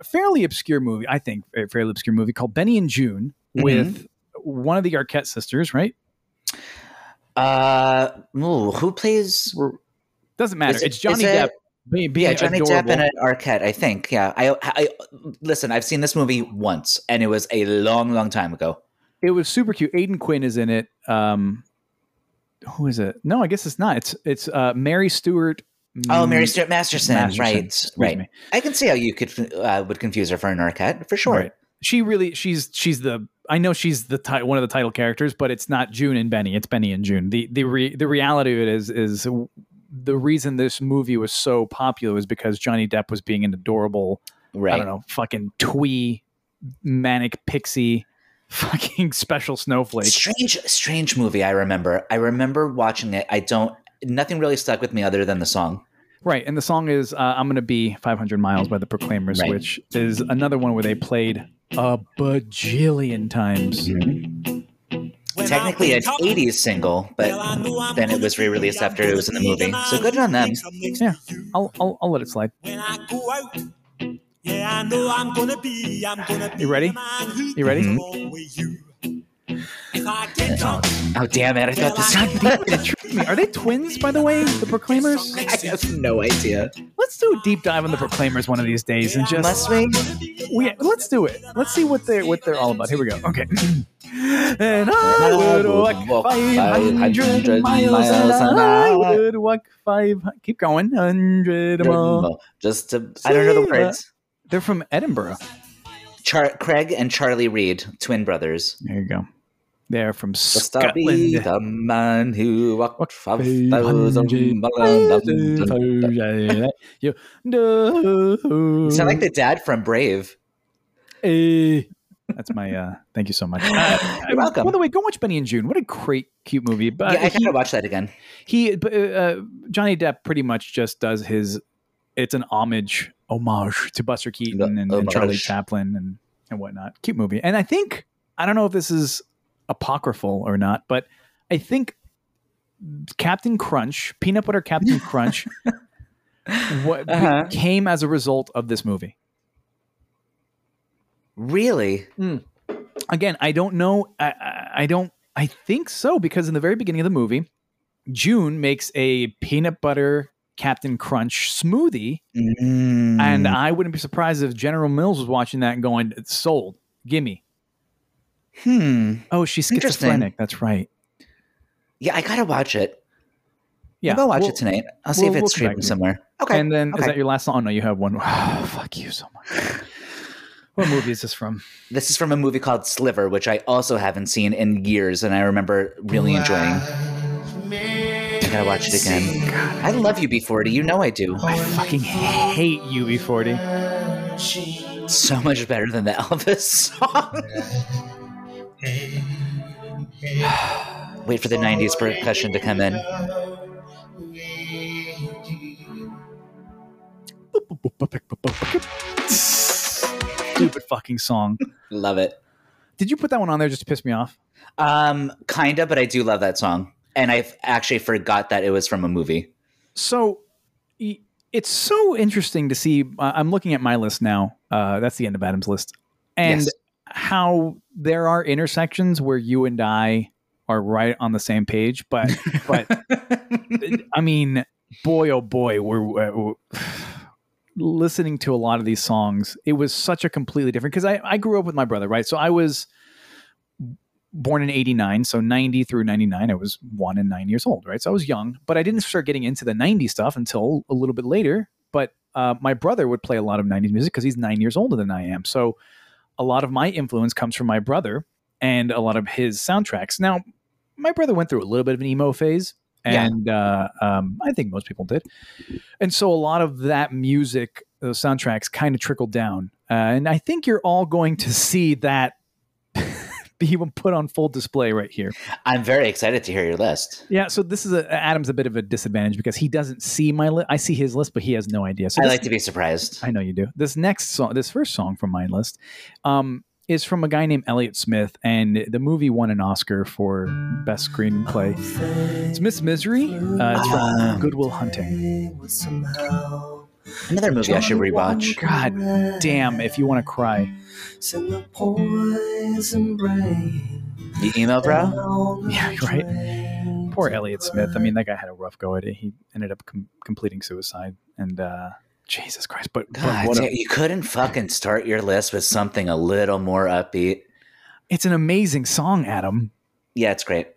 fairly obscure movie, I think, a fairly obscure movie called Benny and Joon Mm-hmm. with one of the Arquette sisters, right? Uh, ooh, who plays? Doesn't matter. It- it's Johnny it- Depp being, being yeah, Johnny adorable. Depp and an Arquette, I think. Yeah, I, I listen. I've seen this movie once, and it was a long, long time ago. It was super cute. Aidan Quinn is in it. Um, who is it? No, I guess it's not. It's it's uh, Mary Stuart. Oh, Mary Stuart Masterson, Masterson. right? Excuse Right. me. I can see how you could uh, would confuse her for an Arquette for sure. Right. She really she's she's the I know she's the ti- one of the title characters, but it's not Joon and Benny. It's Benny and Joon. The the re- the reality of it is is the reason this movie was so popular was because Johnny Depp was being an adorable, Right. I don't know, fucking twee, manic pixie, fucking special snowflake. Strange, strange movie. I remember. I remember watching it. I don't. Nothing really stuck with me other than the song. Right, and the song is uh, "I'm Gonna Be 500 Miles" by the Proclaimers, Right. which is another one where they played a bajillion times. Technically an '80s single, but then it was re-released after it was in the movie. So good on them. Yeah, I'll, I'll I'll let it slide. Yeah, I know I'm gonna be, I'm gonna be You ready? the man who You ready? can go with you. If I get drunk, Oh damn it! I thought this. God damn it, it tricked me. Are they twins, by the way? The Proclaimers? I have no idea. Let's do a deep dive on the Proclaimers one of these days and just Must we? we, let's do it. Let's see what they're what they're all about. Here we go. Okay. and I would walk 500 miles and I would walk five. Keep going. Hundred miles. Just to, I don't know the words. They're from Edinburgh. Char- Craig and Charlie Reid, twin brothers. There you go. They're from Just to be Scotland. the man who walked five 500 thousand. You. Sound like the dad from Brave. Eh, That's my. uh Thank you so much. Uh, You're welcome. By the way, go watch Benny and Joon. What a great, cute movie. But yeah, I gotta watch that again. he uh, uh, Johnny Depp pretty much just does his it's an homage homage to Buster Keaton and, and Charlie Chaplin and and whatnot. Cute movie, and I think I don't know if this is apocryphal or not, but I think Captain Crunch, Peanut Butter Captain Crunch, what Uh-huh. came as a result of this movie. Really? Again, I don't know. I, I, I don't. I think so because in the very beginning of the movie, Joon makes a peanut butter Captain Crunch smoothie, Mm. and I wouldn't be surprised if General Mills was watching that and going, "It's sold, gimme." hmm. Oh, she's schizophrenic. That's right. Yeah, I gotta watch it. Yeah, I'll go watch we'll- it tonight. I'll see we'll- if we'll it's streaming somewhere. Okay. And then is that your last song? Oh no, you have one. Oh, fuck you so much. What movie is this from? This is from a movie called Sliver, which I also haven't seen in years, and I remember really enjoying. I gotta watch it again. I love UB40. You know I do. I fucking hate UB40. So much better than the Elvis song. Wait for the 90s percussion to come in. Stupid fucking song. Love it. Did you put that one on there just to piss me off? Um, kinda, but I do love that song. And I actually forgot that it was from a movie. So it's so interesting to see. Uh, I'm looking at my list now. Uh, that's the end of Adam's list, and Yes. how there are intersections where you and I are right on the same page. But but I mean, boy oh boy, we're, we're listening to a lot of these songs. It was such a completely different because I I grew up with my brother, right? So I was born in 89 so 90 through 99 i was one and nine years old right? So i was young but i didn't start getting into the 90s stuff until a little bit later. But uh, my brother would play a lot of 90s music because he's nine years older than i am. So a lot of my influence comes from my brother and a lot of his soundtracks. Now my brother went through a little bit of an emo phase Yeah. and uh, um, i think most people did. And so a lot of that music those soundtracks kind of trickled down. Uh, and i think you're all going to see that be put on full display right here. I'm very excited to hear your list. Yeah, so this is a Adam's a bit of a disadvantage because he doesn't see my list. I see his list, but he has no idea. So I this- like to be surprised. I know you do. This next song, this first song from my list, um, is from a guy named Elliott Smith, and the movie won an Oscar for best screenplay. It's Miss Misery. Uh, it's Ah. from Good Will Hunting. Another movie I should rewatch. God damn! If you want to cry, The poison emo bro? yeah, right. Poor Elliott Smith. I mean, that guy had a rough go at it. He ended up com- completing suicide, and uh, Jesus Christ! But, but God, what a- you couldn't fucking start your list with something a little more upbeat. it's an amazing song, Adam. Yeah, it's great.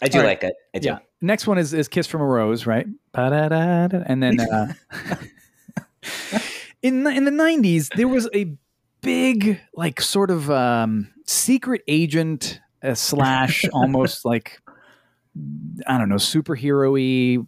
I do All right. like it. I do. Yeah. Next one is is "Kiss from a Rose," right? And then uh, in the, in the '90s, there was a big, like, sort of um, secret agent uh, slash almost like I don't know, superhero-y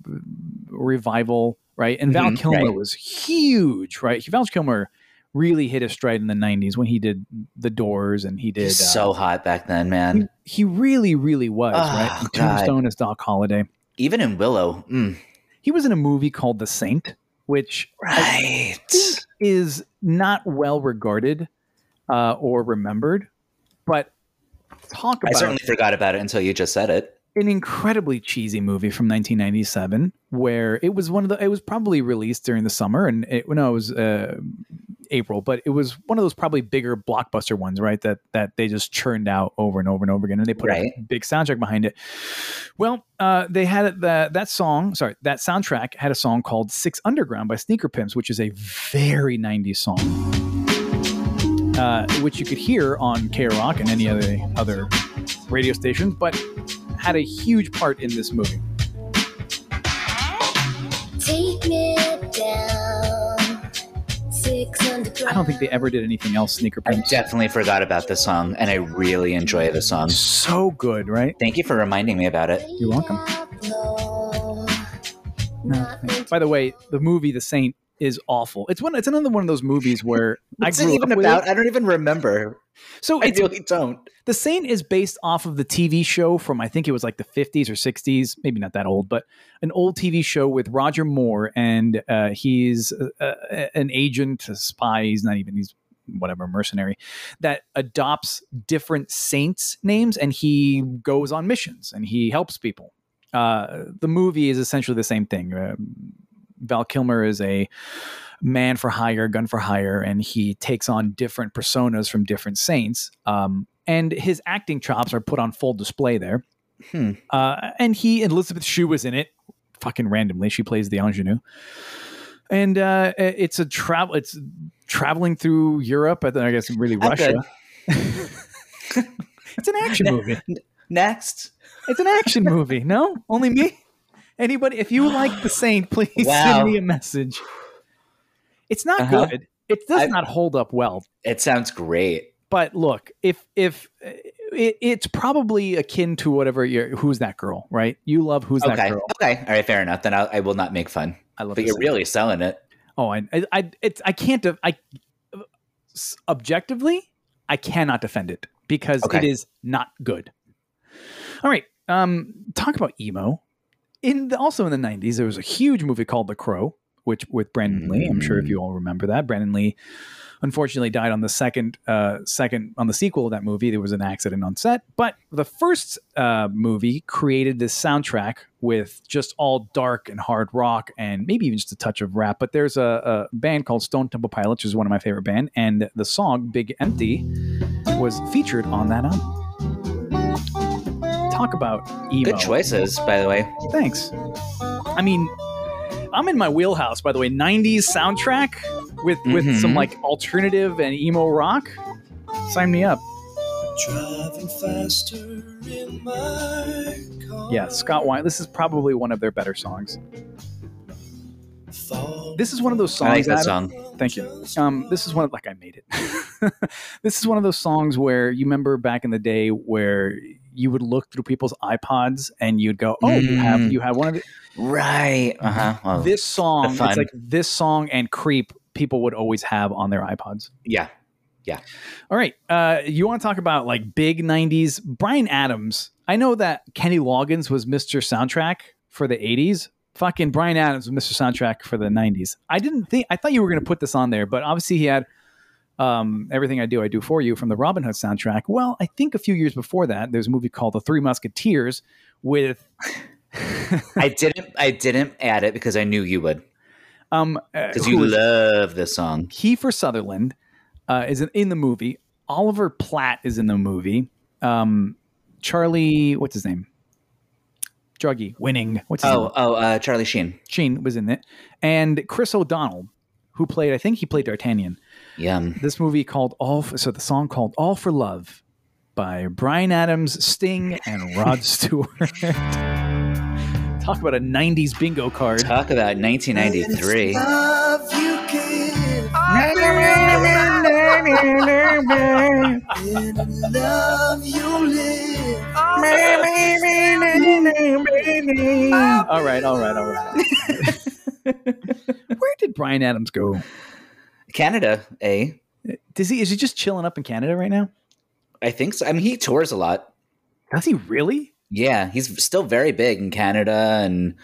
revival, right? And Val Mhm, Kilmer right. was huge, right? Val Kilmer really hit his stride in the '90s when he did The Doors and he did uh, so hot back then, man. he really, really was, Oh, right? God. Tombstone as Doc Holliday. Even in Willow. Mm. He was in a movie called The Saint, which Right. is not well regarded uh, or remembered, but talk about I certainly forgot about it until you just said it. an incredibly cheesy movie from 1997 where it was one of the it was probably released during the summer and it no it was uh, April but it was one of those probably bigger blockbuster ones right that that they just churned out over and over and over again and they put a big soundtrack behind it well uh, they had that that song sorry that soundtrack had a song called Six Underground by Sneaker Pimps which is a very 90s song uh, which you could hear on K Rock and any other other radio stations, but had a huge part in this movie. Take me down. Six underground. I don't think they ever did anything else. Sneaker I Pimps. definitely forgot about this song, and I really enjoy the song. So good, right? Thank you for reminding me about it. You're welcome. No, thanks. By the way, the movie The Saint is awful. It's one. It's another one of those movies where I What's it even about? it. I don't even remember. So I really don't. The Saint is based off of the TV show from I think it was like the 50s or 60s, maybe not that old, but an old TV show with Roger Moore, and uh, he's uh, uh, an agent, a spy. He's not even he's whatever mercenary that adopts different saints' names, and he goes on missions and he helps people. Uh, the movie is essentially the same thing. Uh, Val Kilmer is a man for hire, gun for hire, and he takes on different personas from different saints. Um, and his acting chops are put on full display there. Hmm. Uh, and he, Elisabeth Shue was in it, fucking randomly. She plays the ingenue. And uh, it's a travel. It's traveling through Europe. I guess really I'm Russia. it's an action movie. Next. It's an action movie. No, only me. Anybody, if you like The Saint, please Wow. send me a message. It's not Uh-huh. good. It does I- not hold up well. It sounds great. But look, if if it, it's probably akin to whatever you're, who's that girl, right? You love who's that girl. Okay. All right. Fair enough. Then I'll, I will not make fun. I love. But you're really selling it. Oh, I, I, I, it's, I can't, I, objectively, I cannot defend it because it Okay. is not good. All right. Um, talk about emo. In the, also in the '90s, there was a huge movie called The Crow, which with Brandon Lee. I'm sure if you all remember that. Brandon Lee, unfortunately, died on the second, uh, second on the sequel of that movie. There was an accident on set, but the first uh, movie created this soundtrack with just all dark and hard rock and maybe even just a touch of rap. But there's a, a band called Stone Temple Pilots, which is one of my favorite band, and the song "Big Empty" was featured on that album. Talk about emo. Good choices, by the way. Thanks. I mean, I'm in my wheelhouse, by the way. 90s soundtrack with with Mhm. some like alternative and emo rock. Sign me up. Driving faster in my car. Yeah, Scott Weiland. This is probably one of their better songs. This is one of those songs. I like that Adam- song. Thank you. Um, this is one of like I made it. this is one of those songs where you remember back in the day where you would look through people's iPods and you'd go, "Oh, you have Mm. you have one of the, Right. Uh huh. Well, this song." It's like this song and "Creep." People would always have on their iPods. Yeah, yeah. All right. Uh, you want to talk about like big 90s? Bryan Adams. I know that Kenny Loggins was Mr. Soundtrack for the 80s. Fucking Bryan Adams was Mr. Soundtrack for the 90s. I didn't think, I thought you were going to put this on there, but obviously he had um, Everything I Do, I Do For You from the Robin Hood soundtrack. Well, I think a few years before that, there's a movie called The Three Musketeers with. I didn't. I didn't add it because I knew you would. um, Because who you love this song. Kiefer Sutherland uh, is in, in the movie. Oliver Platt is in the movie. Um, Charlie, what's his name? Druggy, winning. What's his Oh, name? oh, uh, Charlie Sheen. Sheen was in it, and Chris O'Donnell, who played, I think he played D'Artagnan. Yum. This movie called All. For, so the song called All for Love by Bryan Adams, Sting, and Rod Stewart. Talk about a '90s bingo card. Talk about 1993. Love you give, in love you live. All right, all right, all right. Where did Bryan Adams go? Canada, eh? Does he is he just chilling up in Canada right now? I think so. I mean, he tours a lot. Does he really? Yeah, he's still very big in Canada and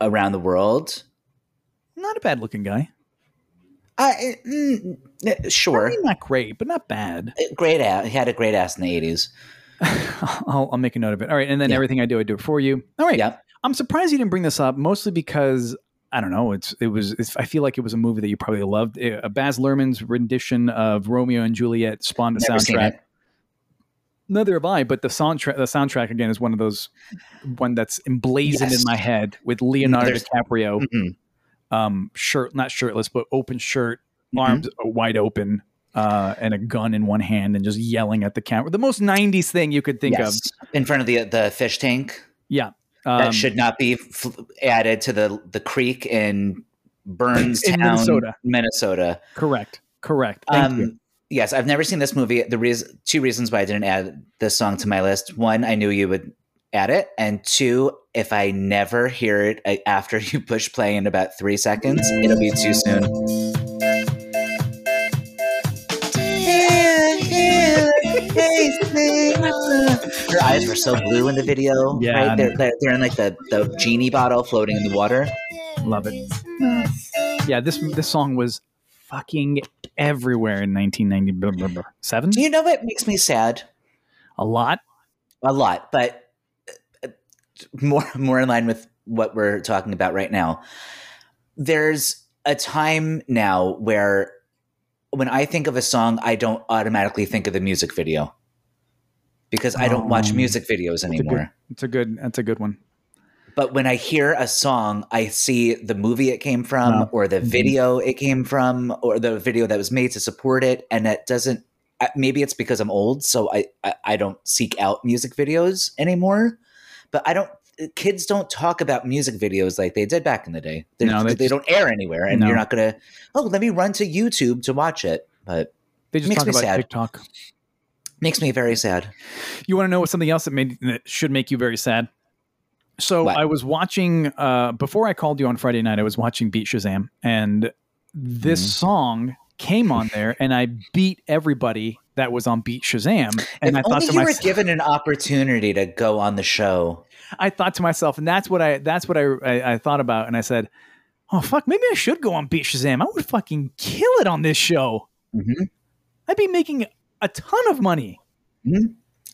around the world. Not a bad looking guy. I, mm, eh, I sure. mean, not great, but not bad. Great ass. He had a great ass in the 80s. I'll, I'll make a note of it. All right, and then Yeah. everything I do, I do it for you. All right. Yeah. I'm surprised you didn't bring this up, mostly because I don't know. It's it was. It's, I feel like it was a movie that you probably loved. Uh, Baz Luhrmann's rendition of Romeo and Juliet spawned a soundtrack. Neither have I, but the soundtrack, the soundtrack again is one of those one that's emblazoned Yes. in my head with Leonardo There's- DiCaprio, Mhm. um, shirt not shirtless, but open shirt, Mhm. arms wide open, uh, and a gun in one hand, and just yelling at the camera. The most '90s thing you could think Yes. In front of the the fish tank. of. Yeah, that Um, should not be f- added to the the creek in Burns In Town, Minnesota. Minnesota. correct, correct. Thank Um, you. Yes, I've never seen this movie. The reason, two reasons why I didn't add this song to my list: one, I knew you would add it, and two, if I never hear it uh, after you push play in about three seconds, it'll be too soon. Her eyes were so blue in the video. Yeah, right? They're, they're, they're in like the, the genie bottle floating in the water. Love it. Yeah, this this song was fucking everywhere in 1997. Do you know what makes me sad? A lot. A lot, but uh, more more in line with what we're talking about right now. There's a time now where when I think of a song, I don't automatically think of the music video because I don't watch Oh. music videos anymore. It's a good. That's a good one. But when I hear a song, I see the movie it came from, Oh. or the Mhm. video it came from, or the video that was made to support it, and it doesn't. uh, Maybe it's because I'm old, so I, I I don't seek out music videos anymore. But I don't. Kids don't talk about music videos like they did back in the day. They're- No, they they, don't air anywhere, and No. you're not gonna. Oh, let me run to YouTube to watch it. But They just Makes talk me about sad. TikTok. Makes me very sad. You want to know what something else that made that should make you very sad? So What? I was watching uh, before I called you on Friday night. I was watching Beat Shazam, and this Mhm. song came on there, and I beat everybody that was on Beat Shazam. And if I thought to you were myself, given an opportunity to go on the show. I thought to myself, and that's what I that's what I, I I thought about, and I said, "Oh fuck, maybe I should go on Beat Shazam. I would fucking kill it on this show. Mhm. I'd be making a ton of money."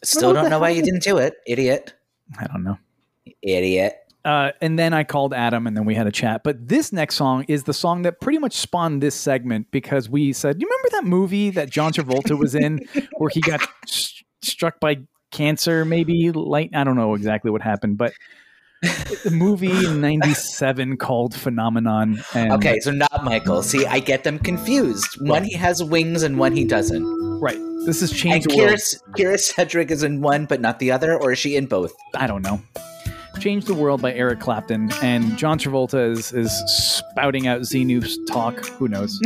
Still don't know why you didn't do it, idiot. I don't know. Idiot. Uh, and then I called Adam, and then we had a chat. But this next song is the song that pretty much spawned this segment because we said, "You remember that movie that John Travolta was in, where he got s- struck by cancer? Maybe light. I don't know exactly what happened, but the movie in '97 called Phenomenon. And Okay, so not Michael. See, I get them confused. One he has wings and one he doesn't. right. This has And changed the world. Kyra, Kyra Sedgwick is in one, but not the other, or is she in both? I don't know. Change the World by Eric Clapton, and John Travolta is is spouting out Xenu talk. Who knows?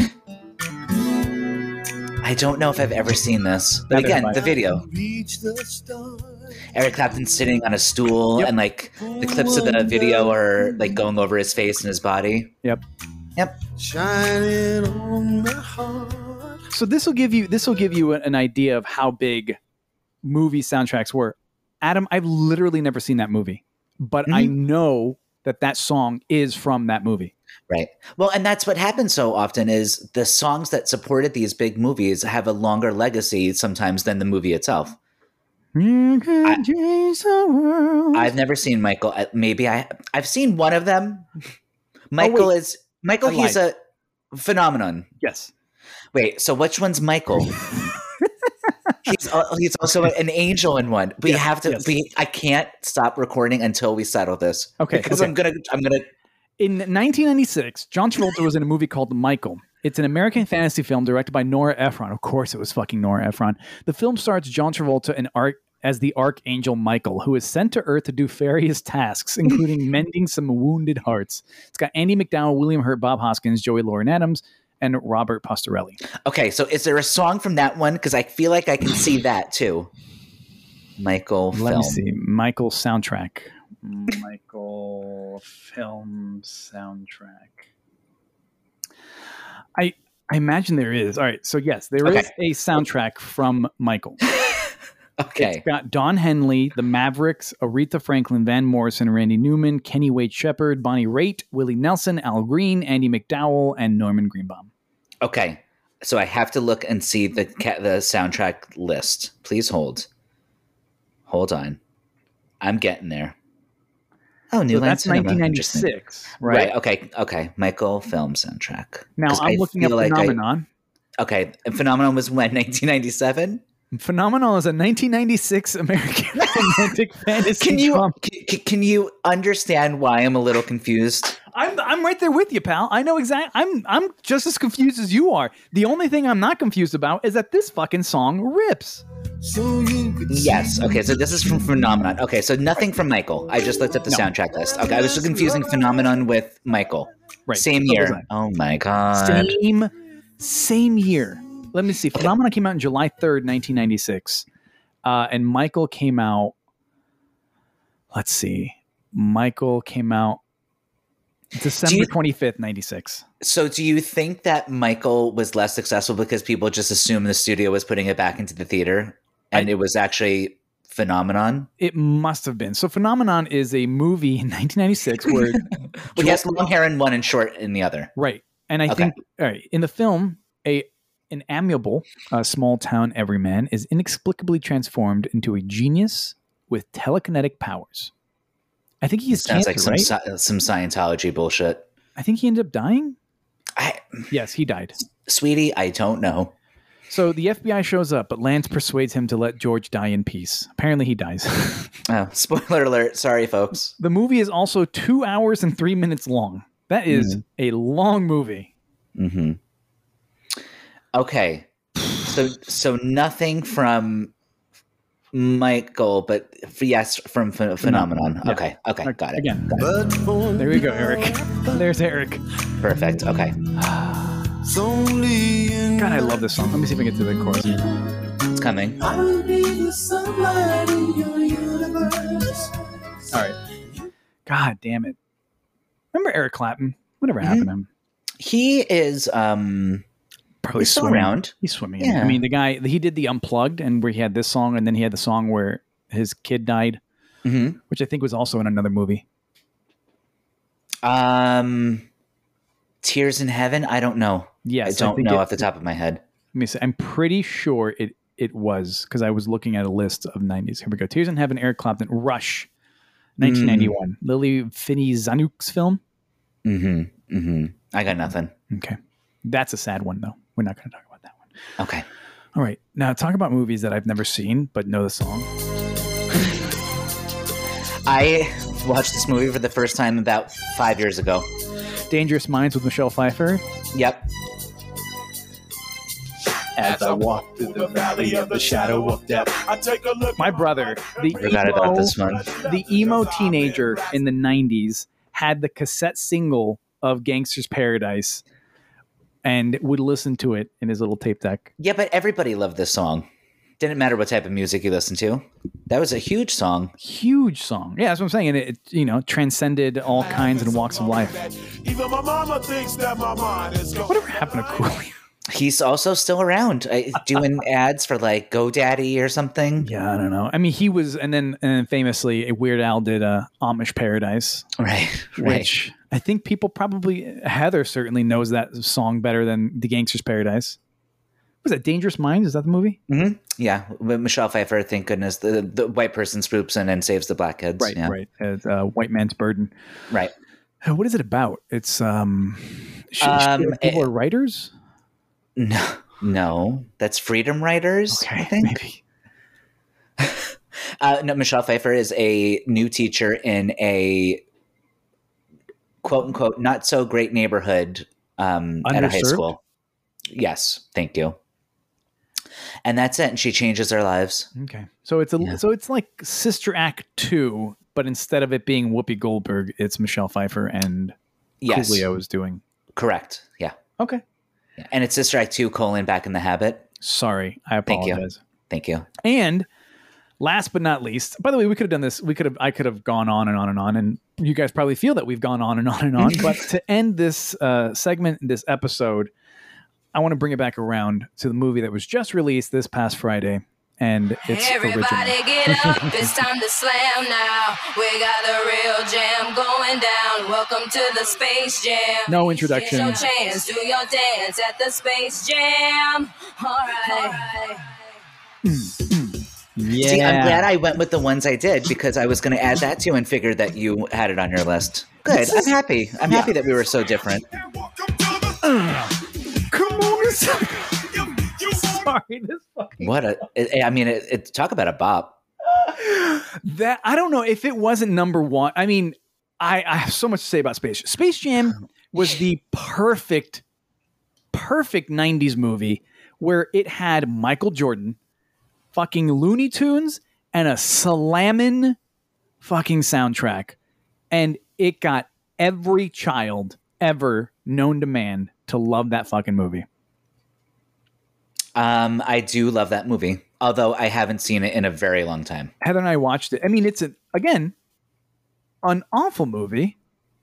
I don't know if I've ever seen this. But Neither again, have I. the video. Reach the stars. Eric Clapton sitting on a stool, Yep. and like the clips of the video are like going over his face and his body. Yep. Yep. Shining on my heart. So this will give you this will give you an idea of how big movie soundtracks were. Adam, I've literally never seen that movie, but I mm-hmm. know that that song is from that movie. Right. Well, and that's what happens so often is the songs that supported these big movies have a longer legacy sometimes than the movie itself. You I- change the world. I've never seen Michael. uh, Maybe I I've seen one of them. Michael is Michael. I he's a phenomenon. yes. Wait, so which one's Michael? he's he's also an angel in one. We Yes, have to. yes. We I can't stop recording until we settle this. Okay, because okay. I'm gonna I'm gonna. In 1996, John Travolta was in a movie called Michael. It's an American fantasy film directed by Nora Ephron. Of course, it was fucking Nora Ephron. The film stars John Travolta and Ark as the Archangel Michael, who is sent to Earth to do various tasks, including mending some wounded hearts. It's got Andie MacDowell, William Hurt, Bob Hoskins, Joey Lauren Adams, and Robert Pastorelli. Okay, so is there a song from that one? Because I feel like I can see that too. Michael Let film. me see. Michael soundtrack. Michael film soundtrack. I I imagine there is. All right. So yes, there is Okay. a soundtrack from Michael. Okay. It's got Don Henley, the Mavericks, Aretha Franklin, Van Morrison, Randy Newman, Kenny Wayne Shepherd, Bonnie Raitt, Willie Nelson, Al Green, Andie MacDowell, and Norman Greenbaum. Okay. So I have to look and see the the soundtrack list. Please hold. Hold on. I'm getting there. Oh, New So Line that's Cinema. Interesting. 1996, Right. right? Okay. Okay. Michael film soundtrack. Now I'm I looking at like I- Phenomenon. okay. And Phenomenon was when 1997. Phenomenal is a 1996 American romantic fantasy Can you can, can you understand why I'm a little confused? I'm I'm right there with you, pal. I know exactly. I'm I'm just as confused as you are. The only thing I'm not confused about is that this fucking song rips. So you could Yes. see Okay. So this is from Phenomenon. Okay. So nothing from Michael. I just looked at the No. soundtrack list. Okay. I was just confusing Phenomenon with Michael. Right. Same So was year. Oh my god. Same same year. Let me see. Phenomenon came out in July 3rd, 1996. Uh, and Michael came out let's see. Michael came out December 25th, 96. So, do you think that Michael was less successful because people just assumed the studio was putting it back into the theater, and it was actually phenomenon? It must have been. So Phenomenon is a movie in 1996 where Well, he has long hair in one and short in the other. Right. And I Okay. think all right, in the film, a an amiable uh, small town everyman is inexplicably transformed into a genius with telekinetic powers. I think he's Sounds cancer, like some right? some Scientology bullshit. I think he ended up dying. I, Yes, he died. sweetie, I don't know. So the FBI shows up, but Lance persuades him to let George die in peace. Apparently, he dies. Oh, spoiler alert! Sorry, folks. the movie is also two hours and three minutes long. That is a long movie. Mm-hmm. Okay, so so nothing from Michael, but yes, from ph- phenomenon. Yeah. Okay, okay, got it. Again, But for there we go, Eric. There's Eric. Perfect. Okay, it's only in God, I love this song. Let me see if I can get to the chorus. it's coming. I'll be the sunlight in your universe. All right. God damn it. Remember Eric Clapton? Whatever happened to him? He is um Probably he's swimming. around. He's swimming. Yeah. I mean, the guy, he did the Unplugged and where he had this song, and then he had the song where his kid died, Mhm. which I think was also in another movie. Um, Tears in Heaven. I don't know. Yes. I don't think know it- off the top of my head. Let me see. I'm pretty sure it it was because I was looking at a list of 90s. Here we go. Tears in Heaven, Eric Clapton, Rush, 1991. Lili Fini Zanuck's film. Mm-hmm. Mm-hmm. I got nothing. Okay. That's a sad one, though. We're not going to talk about that one. Okay. All right. Now, talk about movies that I've never seen but know the song. I watched this movie for the first time about five years ago. Dangerous Minds with Michelle Pfeiffer. Yep. As I walk through the valley of the shadow of death. I take a look. My brother, the Forgot about emo, this one. the emo teenager in the 90s, had the cassette single of Gangsta's Paradise and would listen to it in his little tape deck. Yeah, but everybody loved this song. Didn't matter what type of music you listened to. That was a huge song. Huge song. Yeah, that's what I'm saying. And it, you know, transcended all kinds and walks of life. Even my mama thinks that my mind is gone. Whatever happened to Coolio? He's also still around, uh, doing ads for like GoDaddy or something. Yeah, I don't know. I mean, he was, and then and then famously, Weird Al did uh, Amish Paradise, Right, right. which I think people probably Heather certainly knows that song better than The Gangsta's Paradise. Was that Dangerous Minds? Is that the movie? hmm Yeah, with Michelle Pfeiffer. Thank goodness the the white person swoops in and saves the black kids. yeah. right. It's, uh, White Man's Burden. right. Uh, What is it about? It's um, sh- sh- Um, people it- are writers. No, no, that's Freedom Writers. I think. maybe. Uh, no, Michelle Pfeiffer is a new teacher in a quote unquote not so great neighborhood um, at a high school. Yes, thank you. And that's it. And she changes their lives. Okay, so it's a Yeah. so it's like Sister Act two, but instead of it being Whoopi Goldberg, it's Michelle Pfeiffer and Yes, Coolio is doing. correct. Yeah. Okay. And it's Sister Act 2 colon back in the habit. sorry, I Thank you. apologize. Thank you. And last but not least, by the way, we could have done this. We could have, I could have gone on and on and on, and you guys probably feel that we've gone on and on and on. but to end this uh, segment, this episode, I want to bring it back around to the movie that was just released this past Friday, and it's Everybody original. get up, it's time to slam now. We got the real jam going down. Welcome to the Space Jam. No introduction. Here's your chance, do your dance at the Space Jam. All right. Yeah, See, I'm glad I went with the ones I did because I was going to add that too and figured that you had it on your list. Good. I'm happy. I'm happy that we were so different. Come on, this- sorry, this fucking What a, I I mean, it, it, talk about a bop. that I don't know if it wasn't number one. I mean, I, I have so much to say about Space. Jam. Space Jam um, was the perfect, perfect '90s movie where it had Michael Jordan, fucking Looney Tunes, and a slammin' fucking soundtrack, and it got every child ever known to man to love that fucking movie. Um, I do love that movie, although I haven't seen it in a very long time. Heather and I watched it. I mean, it's a, again, an awful movie,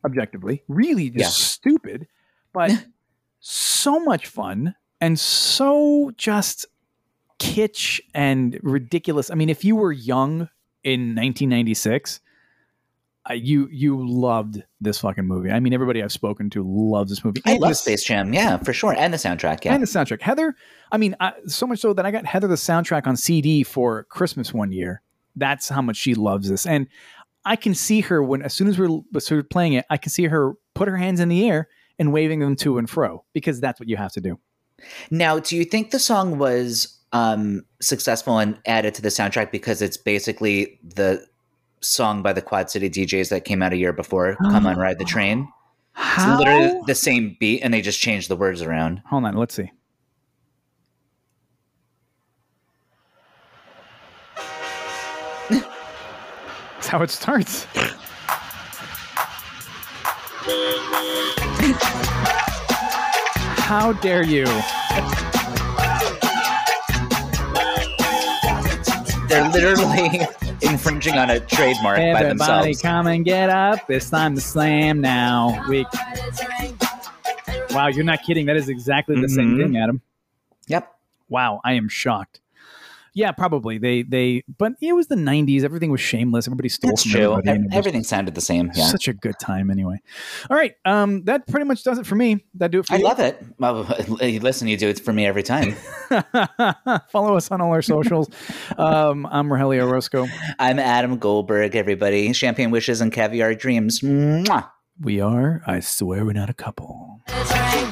objectively, really just Yeah. stupid, but so much fun and so just kitsch and ridiculous. I mean, if you were young in 1996, uh, you you loved this fucking movie. I mean, everybody I've spoken to loves this movie. I And love the- Space Jam. Yeah, for sure. And the soundtrack. Yeah. and the soundtrack. Heather, I mean, I, so much so that I got Heather the soundtrack on CD for Christmas one year. That's how much she loves this, and I can see her when as soon as we're sort of playing it, I can see her put her hands in the air and waving them to and fro because that's what you have to do. Now, do you think the song was um, successful and added to the soundtrack because it's basically the song by the Quad City DJs that came out a year before, "Come on, Ride the oh. Train"? It's literally the same beat, and they just changed the words around. Hold on, let's see. That's how it starts. How dare you? They're literally infringing on a trademark by Everybody themselves. come and get up. It's time to slam now. We Wow, you're not kidding. That is exactly the same Mhm. thing, Adam. Yep. Wow, I am shocked. Yeah, probably. They they but it was the 90s. Everything was shameless. Everybody stole That's from true. everybody. and it Ev- was Everything sounded the same. Yeah. Such a good time anyway. All right. Um that pretty much does it for me. That do it for I you. love it. Well, listen, you do it for me every time. Follow us on all our socials. um, I'm Rogelio Orozco. I'm Adam Goldberg, everybody. Champagne wishes and caviar dreams. Mwah. We are, I swear we're not a couple. Train.